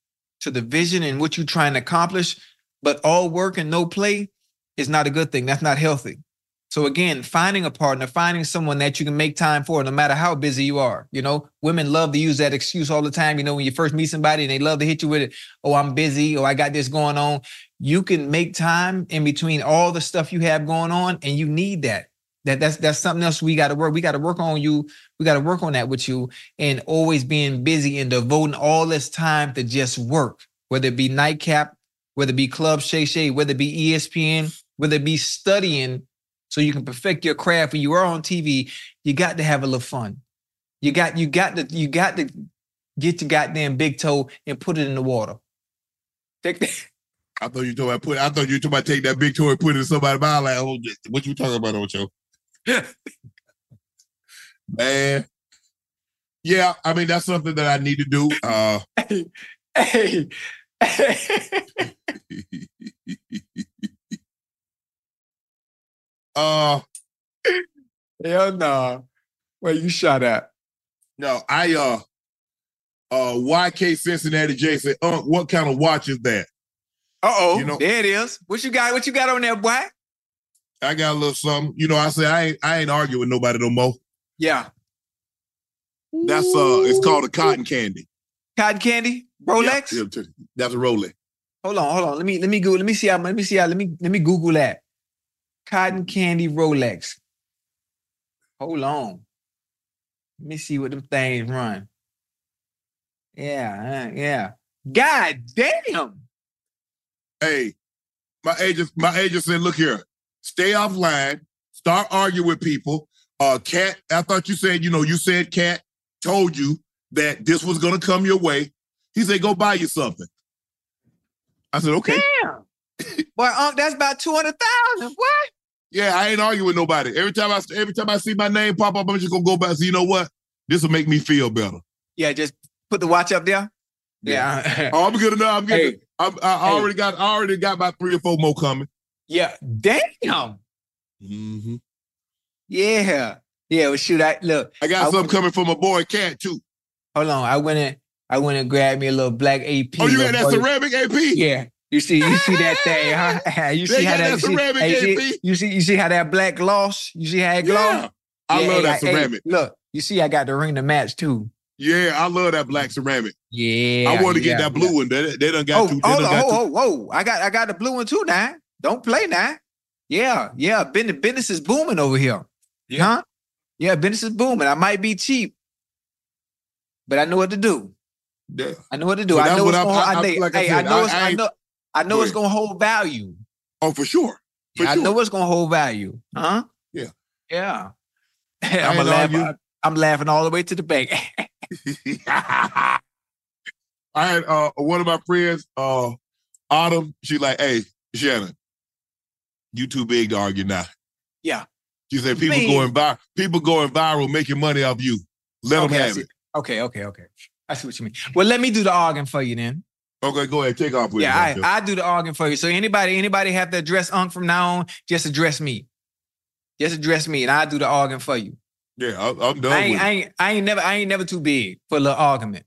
to the vision and what you're trying to accomplish. But all work and no play is not a good thing. That's not healthy. So again, finding a partner, finding someone that you can make time for, no matter how busy you are. You know, women love to use that excuse all the time. You know, when you first meet somebody and they love to hit you with it, oh, I'm busy, or I got this going on. You can make time in between all the stuff you have going on, and you need that. That that's that's something else we got to work. We got to work on you. We got to work on that with you, and always being busy and devoting all this time to just work, whether it be nightcap, whether it be Club Shay Shay, whether it be ESPN, whether it be studying so you can perfect your craft when you are on TV. You got to have a little fun. You got you got to you got to get your goddamn big toe and put it in the water. Take that. <laughs> I thought you talking about put. I thought you talking about take that big toy and put it in somebody's mouth. Like, oh, what you talking about, Ocho? <laughs> Man, yeah. I mean, that's something that I need to do. Uh, <laughs> hey, uh, hell no. Where you shot at? no, I uh, uh, YK Cincinnati J said, "Unc, what kind of watch is that?" Uh oh, You know- there it is. What you got? What you got on there, boy? I got a little something. You know, I say I ain't I ain't arguing with nobody no more. Yeah, That's uh, it's called a cotton candy. cotton candy, Rolex. Yeah, yeah, that's a Rolex. Hold on, hold on. Let me let me go. Let me see how. Let me see how. Let me let me Google that. Cotton candy Rolex. Hold on. Let me see what them things run. Yeah, uh, yeah. God damn. Hey, my agent, my agent said, look here, stay offline, start arguing with people. Uh Cat, I thought you said, you know, you said Cat told you that this was gonna come your way. He said, go buy you something. I said, okay. Damn. <laughs> Boy, Unc, that's about 200,000. What? Yeah, I ain't arguing with nobody. Every time I every time I see my name pop up, I'm just gonna go back. So you know what? This will make me feel better. Yeah, just put the watch up there. Yeah. <laughs> Oh, I'm good enough. I'm good. Hey. I'm, I I Hey. already got I already got about three or four more coming. Yeah. Damn. Mm-hmm. Yeah. Yeah. Well, shoot, I look. I got I something went- coming from my boy Cat too. Hold on. I went in. I went and grabbed me a little black AP. Oh, you got that buddy- ceramic AP? Yeah. You see, you see that thing, <laughs> huh? <laughs> You They see how got that, that you see, ceramic hey, see- you see, you see how that black gloss? You see how it gloss? Yeah. I love that hey, ceramic. look, you see, I got the ring to match too. Yeah, I love that black ceramic. Yeah. I want to get that blue yeah. one. They, they done got Oh, two. They hold done on, got whoa, two. whoa, whoa! I got, I got the blue one too now. Don't play now. Yeah, yeah. Business, business is booming over here. Yeah. Huh? Yeah, business is booming. I might be cheap, but I know what to do. Yeah. I know what to do. So I know what I'm-. I- I, I- like hey, I said, know I- it's. I I know. I know it's gonna hold value. Oh, for sure. For I sure. know it's gonna hold value, huh? Yeah. Yeah. <laughs> I'm ain't gonna laugh. argue. I'm laughing all the way to the bank. <laughs> <laughs> I had uh, one of my friends, uh, Autumn. She like, hey, Shannon, you too big to argue now. yeah. She said people going viral, people going viral, making money off you. Let Okay, them have it. Okay, okay, okay. I see what you mean. Well, let me do the arguing for you then. Okay, go ahead, take off with yeah, it. I, I do the arguing for you. So anybody, anybody have to address Unc from now on, just address me. Just address me, and I do the arguing for you. yeah, I, I'm done I ain't. I ain't, I ain't never, I ain't never too big for a little argument.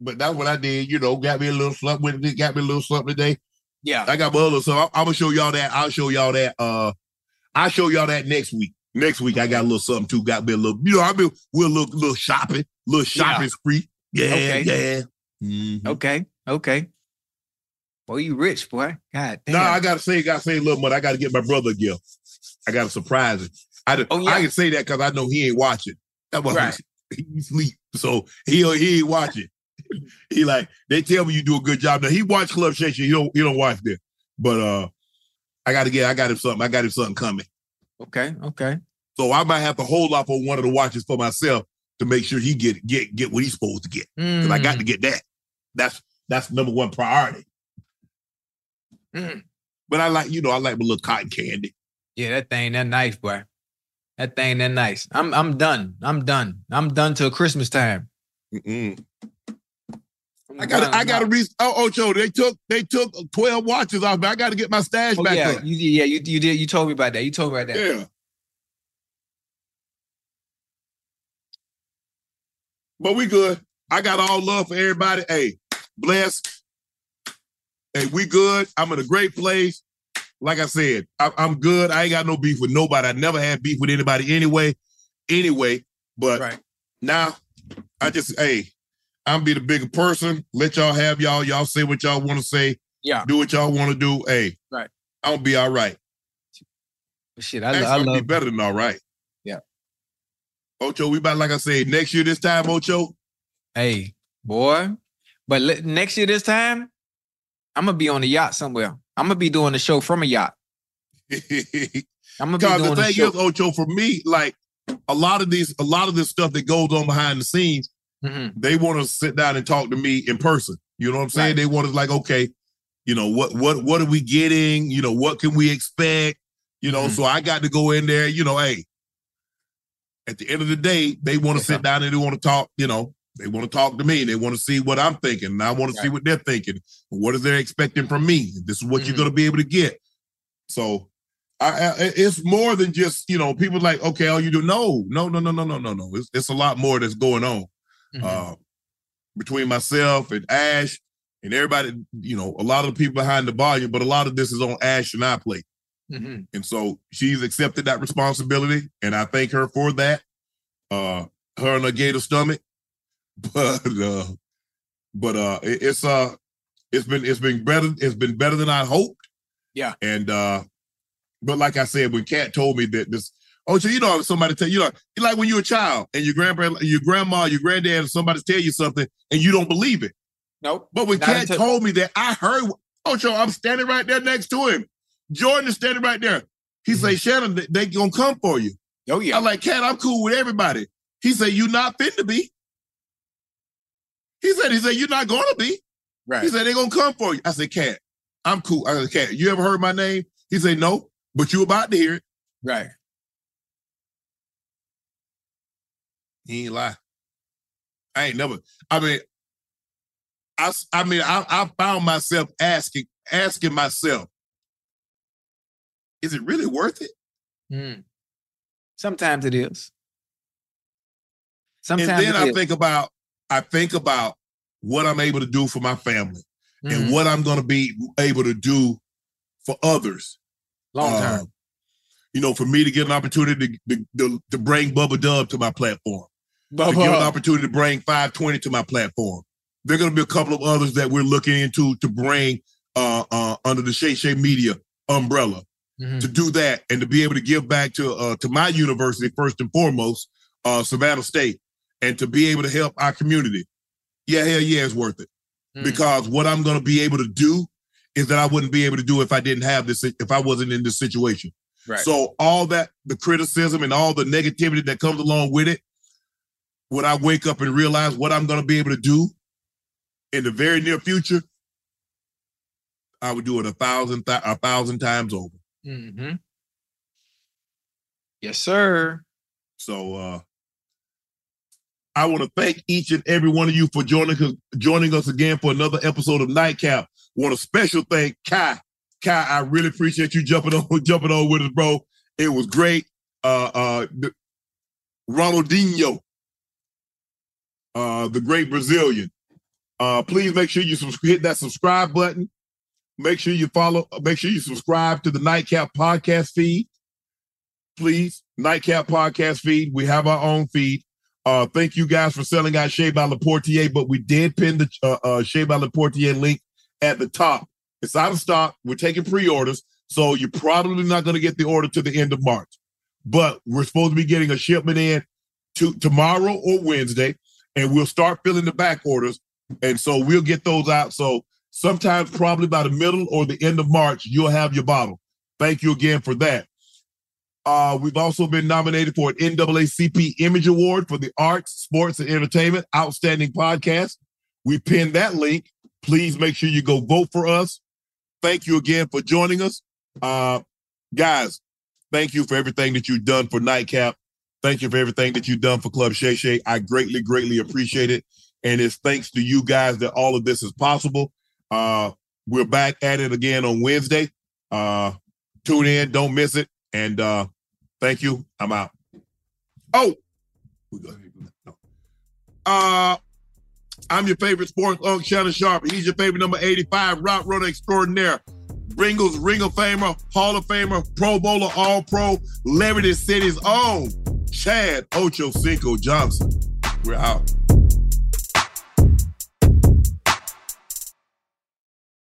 But that's what I did. You know, got me a little something with it. Got me a little something today. Yeah. I got my other so I'm, I'm gonna show y'all that. I'll show y'all that. Uh, I'll show y'all that next week. Next week I got a little something too. Got me a little. You know, I been we're a little little shopping, little shopping Yeah. spree. Yeah, Okay. yeah. Mhm. Okay, okay. Boy, you rich, boy. God damn. No, I gotta say, gotta say a little money. I gotta get my brother a gift. I gotta surprise him. I, d- Oh, yeah. I can say that because I know he ain't watching. That was Right. <laughs> he sleep, so he he ain't watching. <laughs> he like they tell me you do a good job. Now he watch Club Shay. He don't he don't watch that. But uh, I gotta get I got him something. I got him something coming. Okay, okay. So I might have to hold off on one of the watches for myself to make sure he get get get what he's supposed to get. Because I got Mm. to get that. That's that's number one priority. Mm. But I like, you know, I like my little cotton candy. Yeah, that thing that nice, boy. That thing that nice. I'm I'm done. I'm done. I'm done till Christmas time. Mm-mm. I'm got. I got to re oh Ocho, they took they took 12 watches off, but I got to get my stash Oh, back yeah, up. you. Yeah, you you did. You told me about that. You told me about that. Yeah. But we good. I got all love for everybody. Hey, bless. Hey, we good. I'm in a great place. Like I said, I, I'm good. I ain't got no beef with nobody. I never had beef with anybody anyway. Anyway, but Right. now I just hey, I'm be the bigger person. Let y'all have y'all. Y'all say what y'all want to say. Yeah. Do what y'all want to do. Hey, Right. I'm gonna be all right. Shit, I, Actually, lo- I I'm love. be better than all right. Yeah. Ocho, we about like I said, next year this time, Ocho. Hey, boy. But le- next year this time, I'm gonna be on a yacht somewhere. I'm gonna be doing the show from a yacht. <laughs> I'm gonna be Because doing the thing show. is, Ocho, for me, like a lot of these, a lot of this stuff that goes on behind the scenes, Mhm. they want to sit down and talk to me in person. You know what I'm saying? Right. They want to like, okay, you know, what what what are we getting? You know, what can we expect? You know, Mhm. so I got to go in there, you know, hey, at the end of the day, they want to sit down and they want to talk, you know, they want to talk to me. They want to see what I'm thinking. And I want to see what they're thinking. What is they expecting from me? This is what you're Mhm. going to be able to get. So I, I, it's more than just, you know, people like, okay, all you do. No, no, no, no, no, no, no, no. It's, it's a lot more that's going on Mhm. uh, between myself and Ash and everybody, you know, a lot of the people behind the volume, but a lot of this is on Ash and I plate. Mhm. And so she's accepted that responsibility, and I thank her for that. Uh, her and her gator stomach, <laughs> but uh, but uh, it- it's uh, it's been it's been better. It's been better than I hoped. Yeah. And uh, but like I said, when Kat told me that this, oh, so you know, somebody tell you know, like when you're a child and your grandpa, your grandma, your granddad, or somebody tell you something and you don't believe it. Nope. But when Kat until- told me that, I heard, Ocho, I'm standing right there next to him. Jordan is standing right there. He say, Shannon, they, they gonna come for you. Oh yeah. I'm like, Kat, I'm cool with everybody. He said, you not fit to be. He said, he said, you're not gonna be. Right. He said, they're gonna come for you. I said, Kat, I'm cool. I said, Kat, you ever heard my name? He said, no, but you about to hear it. Right. He ain't lie. I ain't never. I mean, I I mean, I, I found myself asking asking myself, is it really worth it? Mm. Sometimes it is. Sometimes and then I is. think about I think about what I'm able to do for my family Mhm. and what I'm going to be able to do for others. long Uh, term. you know, for me to get an opportunity to, to, to bring Bubba Dub to my platform. to give an opportunity to bring 520 to my platform. There are going to be a couple of others that we're looking into to bring uh, uh, under the Shay Shay Media umbrella. Mhm. To do that and to be able to give back to uh, to my university first and foremost, uh, Savannah State, and to be able to help our community. Yeah, hell yeah, it's worth it Mm. because what I'm going to be able to do is that I wouldn't be able to do if I didn't have this, if I wasn't in this situation. Right. So all that, the criticism and all the negativity that comes along with it, when I wake up and realize what I'm going to be able to do in the very near future, I would do it a thousand, th- a thousand times over. Mm-hmm. Yes, sir. So uh I want to thank each and every one of you for joining us joining us again for another episode of Nightcap. Want a special thank Kai. Kai, I really appreciate you jumping on <laughs> jumping on with us, bro. It was great. Uh uh Ronaldinho, uh, the great Brazilian. Uh please make sure you hit that subscribe button. Make sure you follow, make sure you subscribe to the Nightcap podcast feed please. Nightcap podcast feed. We have our own feed. Uh, thank you guys for selling out Shea by Laportier, but we did pin the uh, uh, Shea by Laportier link at the top. It's out of stock. We're taking pre-orders, so you're probably not going to get the order to the end of March. But we're supposed to be getting a shipment in to tomorrow or Wednesday, and we'll start filling the back orders, and so we'll get those out. So sometimes, probably by the middle or the end of March, you'll have your bottle. Thank you again for that. Uh, we've also been nominated for an NAACP Image Award for the Arts, Sports, and Entertainment Outstanding Podcast. We pinned that link. Please make sure you go vote for us. Thank you again for joining us. Uh, guys, thank you for everything that you've done for Nightcap. Thank you for everything that you've done for Club Shay Shay. I greatly, greatly appreciate it. And it's thanks to you guys that all of this is possible. Uh, we're back at it again on Wednesday. Uh, tune in, don't miss it. And uh, thank you. I'm out. Oh, uh, I'm your favorite sports unk, Shannon Sharpe. He's your favorite number 85, route runner extraordinaire. Bengals Ring of Famer, Hall of Famer, Pro Bowler, All Pro, Liberty City's own Chad Ochocinco Johnson. We're out.